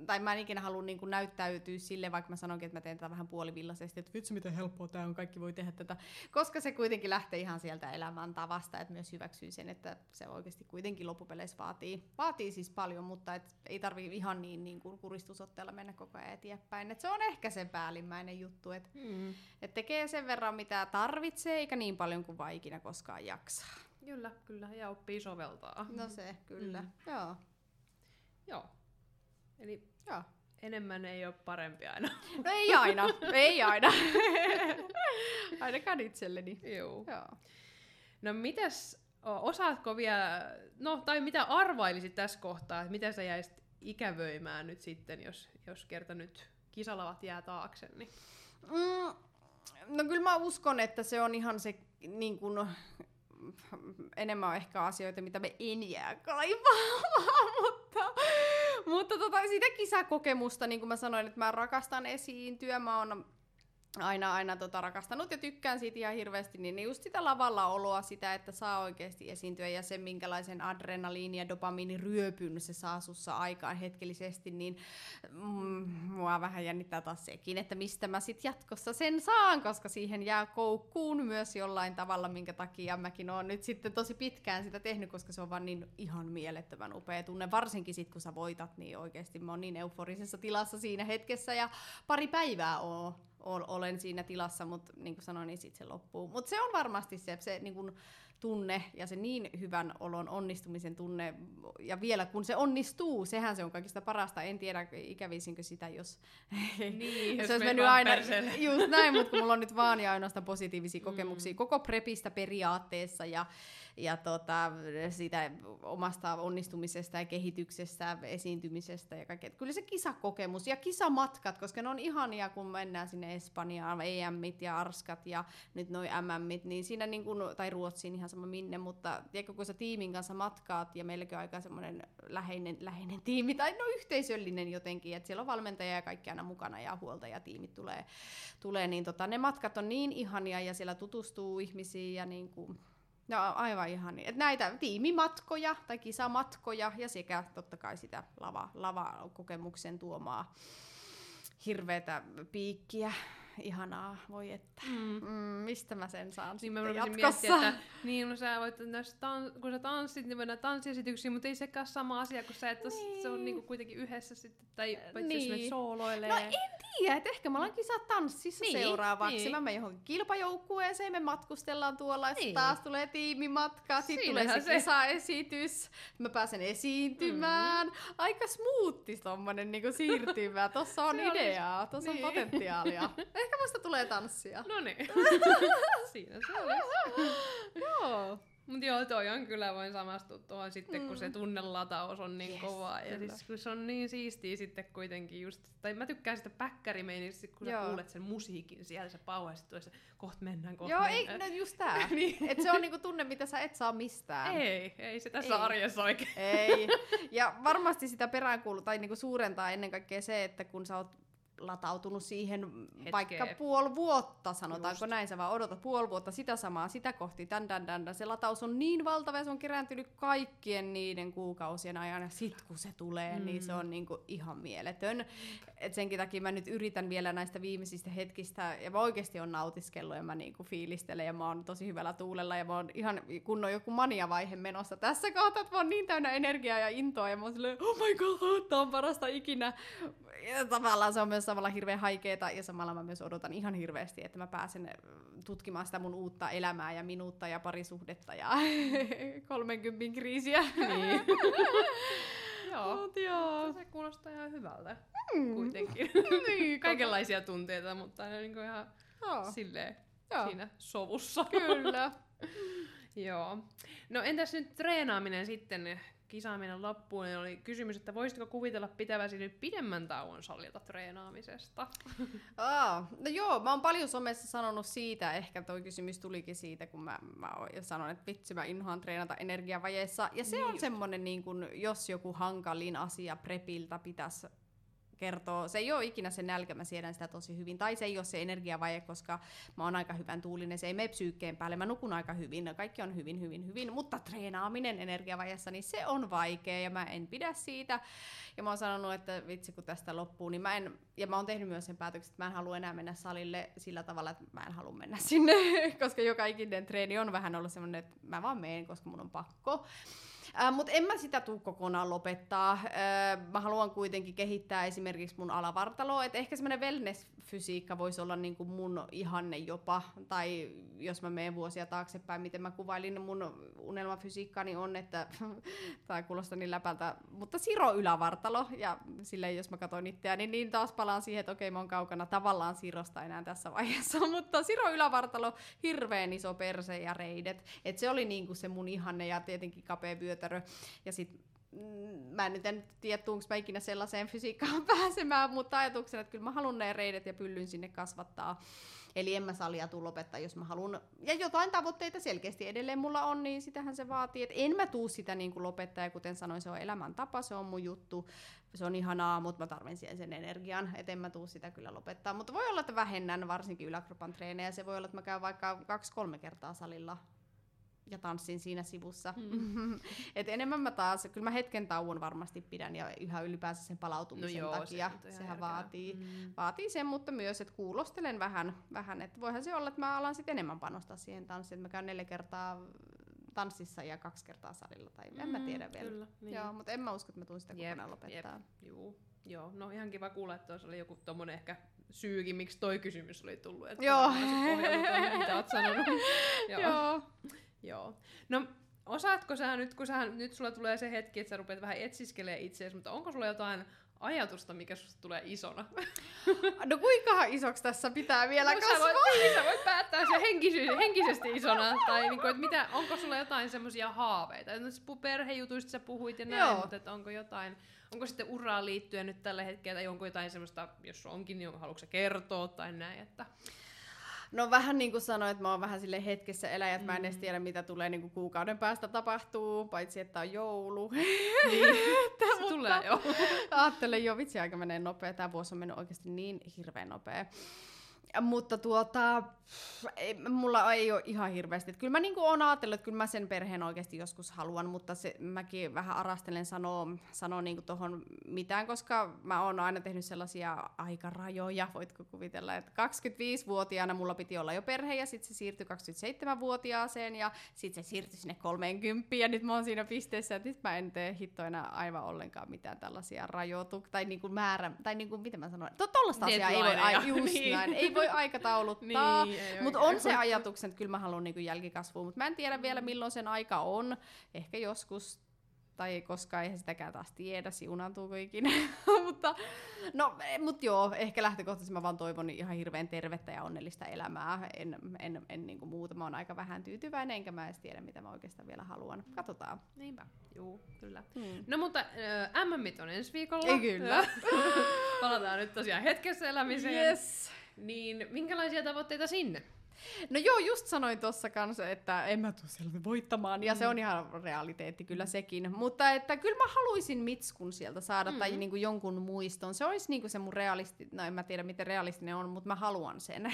tai mä en ikinä halua niin näyttäytyä sille, vaikka mä sanonkin, että mä teen tätä vähän puolivillaisesti, että vitsi miten helppoa tämä on, kaikki voi tehdä tätä, koska se kuitenkin lähtee ihan sieltä elämäntavasta, että myös hyväksyy sen, että se oikeasti kuitenkin loppupeleissä vaatii, vaatii siis paljon, mutta et ei tarvi ihan niin, niin kuin kuristusotteella mennä koko ajan eteenpäin. Et se on ehkä se päällimmäinen juttu, että mm. et tekee sen verran mitä tarvitsee, eikä niin paljon kuin vaan ikinä koskaan jaksaa. Kyllä, kyllä, ja oppii soveltaa. No se, kyllä, mm. joo. Joo. Eli Joo. enemmän ei ole parempi aina. No ei aina, ei aina. Ainakaan itselleni. Joo. Joo. No mitäs, osaatko vielä, no tai mitä arvailisit tässä kohtaa, että mitä sä jäisit ikävöimään nyt sitten, jos, jos kerta nyt kisalavat jää taakse? Niin? Mm, no kyllä mä uskon, että se on ihan se niin kun, enemmän on ehkä asioita, mitä me en jää kaipaamaan, mutta, mutta tota, sitä kisakokemusta, niin kuin mä sanoin, että mä rakastan esiintyä, mä oon aina, aina tota rakastanut ja tykkään siitä ihan hirveästi, niin just sitä lavalla oloa, sitä, että saa oikeasti esiintyä ja sen minkälaisen adrenaliini- ja dopamiiniryöpyn se saa sussa aikaan hetkellisesti, niin mm, mua vähän jännittää taas sekin, että mistä mä sit jatkossa sen saan, koska siihen jää koukkuun myös jollain tavalla, minkä takia mäkin oon nyt sitten tosi pitkään sitä tehnyt, koska se on vaan niin ihan mielettömän upea tunne, varsinkin sit kun sä voitat, niin oikeasti mä oon niin euforisessa tilassa siinä hetkessä ja pari päivää oon olen siinä tilassa, mutta niin kuin sanoin, niin sitten se loppuu. Mutta se on varmasti se, se niin kuin tunne ja se niin hyvän olon onnistumisen tunne, ja vielä kun se onnistuu, sehän se on kaikista parasta. En tiedä, ikävisinkö sitä, jos, niin, jos se olisi mennyt aina, just näin, mutta kun mulla on nyt vaan ja ainoastaan positiivisia kokemuksia mm. koko prepistä periaatteessa, ja ja tota, siitä omasta onnistumisesta ja kehityksestä, esiintymisestä ja kaikkea. Kyllä se kisakokemus ja kisamatkat, koska ne on ihania, kun mennään sinne Espanjaan, EMit ja Arskat ja nyt noi MMit, niin siinä niin kun, tai Ruotsiin ihan sama minne, mutta tiedätkö, kun sä tiimin kanssa matkaat ja meilläkin aika semmoinen läheinen, läheinen tiimi, tai no yhteisöllinen jotenkin, että siellä on valmentaja ja kaikki aina mukana ja huoltajatiimit tulee, tulee niin tota, ne matkat on niin ihania ja siellä tutustuu ihmisiin ja niin kuin, No aivan ihan niin. Et näitä tiimimatkoja tai kisamatkoja ja sekä totta kai sitä lava, lava-kokemuksen tuomaa hirveätä piikkiä ihanaa, voi että. Mm. Mm, mistä mä sen saan niin sitten jatkossa? Miettiä, että, niin, no sä voit, tan- kun sä tanssit, niin mennään tanssiesityksiin, mutta ei sekään sama asia, kun sä et niin. se on niinku kuitenkin yhdessä sitten, tai niin. jos sooloilee. No en tiedä, että ehkä mä alan kisaa tanssissa niin. seuraavaksi. Niin. Mä menen johonkin kilpajoukkueeseen, me matkustellaan tuolla, ja niin. taas tulee tiimimatka, sitten tulee se, se kisaesitys, mä pääsen esiintymään. Mm. Aika smoothis tommonen niinku siirtymä, tossa on ideaa, tossa niin. on potentiaalia. Ehkä musta tulee tanssia. No niin. Siinä se olisi. Joo. Mutta joo, toi on kyllä, voin samastua tuohon sitten, mm. kun se mm. tunnelataus on niin yes, kovaa. Ja siis kun se on niin siistiä sitten kuitenkin just, tai mä tykkään sitä päkkärimeinistä, kun joo. sä kuulet sen musiikin siellä, se pauhaisit tuossa, kohta mennään, kohta Joo, mennään. ei, no just tää. niin. Et se on niinku tunne, mitä sä et saa mistään. Ei, ei se tässä ei. arjessa oikein. Ei. Ja varmasti sitä peräänkuulu, tai niinku suurentaa ennen kaikkea se, että kun sä oot latautunut siihen Hetkeen. vaikka puoli vuotta, sanotaanko Just. Näin, sä vaan odotat puoli vuotta sitä samaa, sitä kohti, tän, tän, tän, tän. Se lataus on niin valtava ja se on kerääntynyt kaikkien niiden kuukausien ajan ja sit kun se tulee, mm. niin se on niinku ihan mieletön. Et senkin takia mä nyt yritän vielä näistä viimeisistä hetkistä, ja mä oikeasti on nautiskellut ja mä niinku fiilistelen ja mä oon tosi hyvällä tuulella ja mä oon ihan kun on joku mania-vaihe menossa tässä kohtaa, että mä oon niin täynnä energiaa ja intoa ja mä oon silleen, oh my god, tää on parasta ikinä. Ja tavallaan se on myös samalla hirveän haikeeta ja samalla mä myös odotan ihan hirveästi, että mä pääsen äh, tutkimaan sitä mun uutta elämää ja minuutta ja parisuhdetta ja 30 kriisiä. Niin. Joo. Mut joo. Se kuulostaa ihan hyvältä Mm. kuitenkin. Niin, Kaikenlaisia tunteita, mutta ne on niin ihan Joo. silleen Joo. siinä sovussa. Kyllä. Joo. No entäs nyt treenaaminen sitten, kisaaminen loppuun, niin oli kysymys, että voisitko kuvitella pitäväsi nyt pidemmän tauon salilta treenaamisesta? Aa, no joo, mä oon paljon somessa sanonut siitä, ehkä toi kysymys tulikin siitä, kun mä, mä sanon, että vitsi mä inhoan treenata energiavajeessa. Ja se Niin on just. semmonen, niin kun, jos joku hankalin asia prepiltä pitäisi kertoo. Se ei ole ikinä se nälkä, mä siedän sitä tosi hyvin. Tai se ei ole se energiavaje, koska mä oon aika hyvän tuulinen. Se ei mene psyykkeen päälle. Mä nukun aika hyvin. Kaikki on hyvin, hyvin, hyvin. Mutta treenaaminen energiavajessa, niin se on vaikea ja mä en pidä siitä. Ja mä oon sanonut, että vitsi kun tästä loppuu, niin mä en, ja mä oon tehnyt myös sen päätöksen, että mä en halua enää mennä salille sillä tavalla, että mä en halua mennä sinne, koska joka ikinen treeni on vähän ollut semmoinen, että mä vaan meen, koska mun on pakko. Äh, Mutta en mä sitä tuu kokonaan lopettaa. Äh, mä haluan kuitenkin kehittää esimerkiksi mun alavartaloa, että ehkä semmoinen wellness-fysiikka voisi olla niinku mun ihanne jopa, tai jos mä menen vuosia taaksepäin, miten mä kuvailin mun unelmafysiikkaani on, että tämä kuulostaa niin läpältä, mutta Siro ylävartalo, ja silleen jos mä katson itseäni, niin taas palaan siihen, että okei mä oon kaukana tavallaan Sirosta enää tässä vaiheessa, mutta Siro ylävartalo, hirveän iso perse ja reidet, että se oli niinku se mun ihanne ja tietenkin kapea vyötärö, ja sit mm, mä nyt en tiedä, tuunko mä ikinä sellaiseen fysiikkaan pääsemään, mutta ajatuksena, että kyllä mä haluan ne reidet ja pyllyn sinne kasvattaa. Eli en mä salia tuu lopettaa, jos mä haluan. Ja jotain tavoitteita selkeästi edelleen mulla on, niin sitähän se vaatii. Että en mä tuu sitä niin kuin lopettaa, ja kuten sanoin, se on elämäntapa, se on mun juttu. Se on ihanaa, mutta mä tarvitsen siihen sen energian, että en mä tuu sitä kyllä lopettaa. Mutta voi olla, että vähennän varsinkin yläkropan treenejä. Se voi olla, että mä käyn vaikka kaksi-kolme kertaa salilla ja tanssin siinä sivussa. Mm. Et enemmän mä taas, kyllä mä hetken tauon varmasti pidän ja yhä ylipäänsä sen palautumisen No joo, se takia. ihan Sehän järkevää. vaatii, Mm. vaatii sen, mutta myös, että kuulostelen vähän, vähän että voihan se olla, että mä alan sitten enemmän panostaa siihen tanssiin, että mä käyn neljä kertaa tanssissa ja kaksi kertaa salilla, tai en mä tiedä vielä. Mm, Kyllä, niin. Joo, mutta en mä usko, että mä tuun sitä Jep, kokonaan lopettaa. Juu, joo. No ihan kiva kuulla, että tuossa oli joku tommonen ehkä syykin, miksi toi kysymys oli tullut. Että Joo. se mitä oot sanonut. joo. Joo. Joo. No, osaatko sä nyt, kun sä, nyt sulla tulee se hetki, että sä rupeat vähän etsiskelee itseäsi, mutta onko sulla jotain ajatusta, mikä susta tulee isona? No kuinka isoksi tässä pitää vielä No, sä kasvaa? voit, niin, sä voit päättää se henkisesti, henkisesti isona, tai niinku, että mitä, onko sulla jotain semmoisia haaveita? No, siis perhejutuista sä puhuit ja näin, Joo. mutta että onko jotain, onko sitten uraan liittyen nyt tällä hetkellä, tai onko jotain semmoista, jos onkin, niin haluatko sä kertoa tai näin, että... No vähän niin kuin sanoin, että mä oon vähän sille hetkessä eläjä, että mä en edes Mm. tiedä, mitä tulee niin kuin kuukauden päästä tapahtuu, paitsi että on joulu. Niin, se tulee jo. Ajattelen jo, vitsi aika menee nopea. Tämä vuosi on mennyt oikeasti niin hirveän nopea. Mutta tuota, ei, mulla ei ole ihan hirveästi. Et kyllä mä niinku oon ajatellut, että kyllä mä sen perheen oikeasti joskus haluan, mutta se, mäkin vähän arastelen sanoa, sanoa niinku tohon mitään, koska mä oon aina tehnyt sellaisia aikarajoja, voitko kuvitella, että 25-vuotiaana mulla piti olla jo perhe ja sitten se siirtyi 27-vuotiaaseen ja sitten se siirtyi sinne 30 ja nyt mä oon siinä pisteessä, että nyt mä en tee hittoina aivan ollenkaan mitään tällaisia rajoituksia tai niinku määrä, tai niinku, miten mä sanon, to, tollaista asiaa ei voi, ai, just Niin. näin, ei voi aikatauluttaa, Niin, mutta on se ajatuksen, että kyllä mä haluan niinku jälkikasvua, mutta mä en tiedä vielä milloin sen aika on, ehkä joskus tai koska eihän sitäkään taas tiedä, siunaantuuko ikinä. mutta, no, mut joo, ehkä lähtökohtaisesti mä vaan toivon ihan hirveän tervettä ja onnellista elämää. En, en, en niinku muuta, mä oon aika vähän tyytyväinen, enkä mä edes tiedä, mitä mä oikeastaan vielä haluan. Katsotaan. Niinpä, juu, kyllä. Hmm. No mutta äh, MM on ensi viikolla. Ei, kyllä. Palataan nyt tosiaan hetkessä elämiseen. Yes. Niin minkälaisia tavoitteita sinne? No joo, just sanoin tuossa kanssa, että en mä tuu siellä voittamaan, ja mm. se on ihan realiteetti kyllä mm. sekin. Mutta että kyllä mä haluaisin Mitskun sieltä saada, mm. tai niinku jonkun muiston. Se olisi niinku se mun realisti, no en mä tiedä miten realistinen on, mutta mä haluan sen.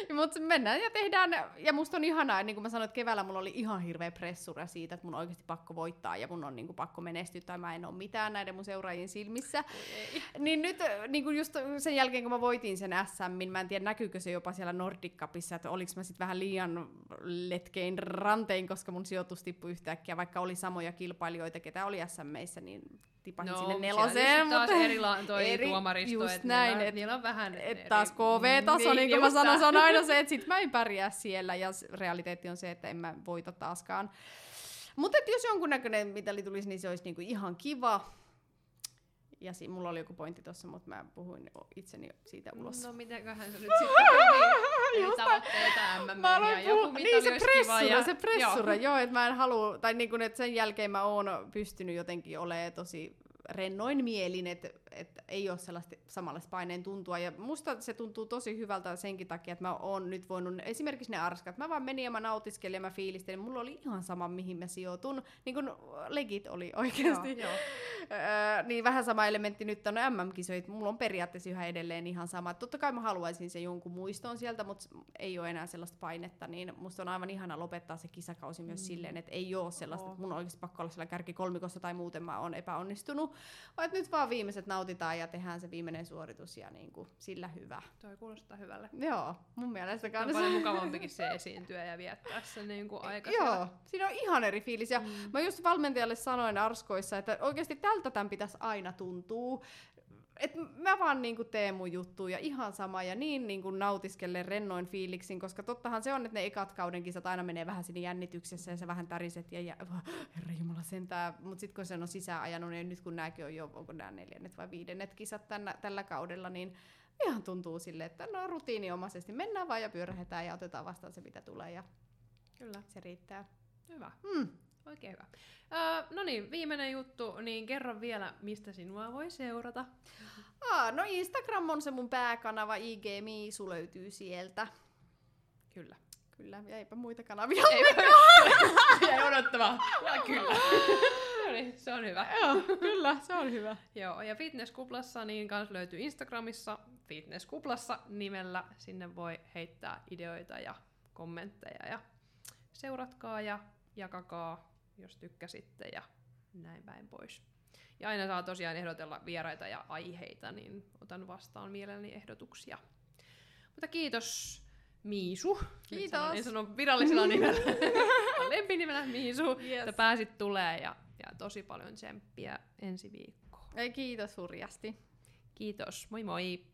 mutta mennään ja tehdään, ja musta on ihanaa, niin kuin mä sanoin, että keväällä mulla oli ihan hirveä pressura siitä, että mun on oikeasti pakko voittaa, ja mun on niinku pakko menestyä, tai mä en ole mitään näiden mun seuraajien silmissä. Niin nyt niin kuin just sen jälkeen, kun mä voitin sen SM, mä en tiedä näkyykö se jopa siellä Nordic Cupissa, että oliko mä sitten vähän liian letkein rantein, koska mun sijoitus tippui yhtäkkiä, vaikka oli samoja kilpailijoita, ketä oli SMissä, niin tipahin no, sinne neloseen. Mutta taas eri, toi eri, tuomaristo, just että näin, niillä, et, niillä on vähän et eri, taas KV-taso, niin, niin kuin mä sanoin, se on aina se, että sit mä en pärjää siellä, ja realiteetti on se, että en mä voita taaskaan. Mutta jos jonkunnäköinen mitali tulisi, niin se olisi niinku ihan kiva. Ja si- mulla oli joku pointti tuossa, mutta mä puhuin itseni siitä ulos. No mitenköhän se nyt sitten Eli tavoitteita MM ja joku niin, se pressura, ja... se pressura, joo, joo että mä en halua, tai niin kuin, että sen jälkeen mä oon pystynyt jotenkin olemaan tosi rennoin mielin, että, että ei ole sellaista samanlaista paineen tuntua. Ja musta se tuntuu tosi hyvältä senkin takia, että mä oon nyt voinut, esimerkiksi ne arskat, mä vaan menin ja mä nautiskelin ja mä fiilistelin, mulla oli ihan sama mihin mä sijoitun, niin kuin legit oli oikeasti. Joo, joo. Öö, niin vähän sama elementti nyt on MM-kisoit, mulla on periaatteessa yhä edelleen ihan sama. Totta kai mä haluaisin se jonkun muiston sieltä, mutta ei ole enää sellaista painetta, niin musta on aivan ihana lopettaa se kisakausi myös mm. silleen, että ei ole sellaista, että mun on oikeasti pakko olla siellä kärki kolmikossa tai muuten mä oon epäonnistunut, vaan nyt vaan viimeiset nautitaan ja tehdään se viimeinen suoritus ja niin kuin sillä hyvä. Toi kuulostaa hyvälle. Joo, mun mielestä kanssa. On paljon mukavampikin se esiintyä ja viettää se niin kuin aika Joo, siinä on ihan eri fiilis. Ja mm. mä just valmentajalle sanoin Arskoissa, että oikeasti tältä tämän pitäisi aina tuntua. Et mä vaan niinku teen mun juttuja ihan sama ja niin niinku nautiskellen rennoin fiiliksin, koska tottahan se on, että ne ekat kauden kisat aina menee vähän sinne jännityksessä ja se vähän täriset ja, ja herra jumala sentää, mutta sitten kun se on sisään ajanut, niin nyt kun nämäkin on jo, onko nämä neljännet vai viidennet kisat tänä, tällä kaudella, niin ihan tuntuu sille, että no rutiiniomaisesti mennään vaan ja pyörähetään ja otetaan vastaan se mitä tulee ja Kyllä. se riittää. Hyvä. Mm. Oikein hyvä. Uh, no niin, viimeinen juttu, niin kerro vielä, mistä sinua voi seurata. Ah, no Instagram on se mun pääkanava, IG Miisu löytyy sieltä. Kyllä. Kyllä, ja eipä muita kanavia Jäi odottava. Ja kyllä. no niin, se on hyvä. Joo, kyllä, se on hyvä. Joo, ja Fitnesskuplassa niin kans löytyy Instagramissa Fitnesskuplassa nimellä. Sinne voi heittää ideoita ja kommentteja ja seuratkaa ja jakakaa jos tykkäsitte ja näin päin pois. Ja aina saa tosiaan ehdotella vieraita ja aiheita, niin otan vastaan mielelläni ehdotuksia. Mutta kiitos Miisu. Kiitos. Sanon, en sano virallisella nimellä, lempinimellä Miisu, yes. että pääsit tulee ja, ja tosi paljon tsemppiä ensi viikkoon. Ei, kiitos hurjasti. Kiitos, moi moi!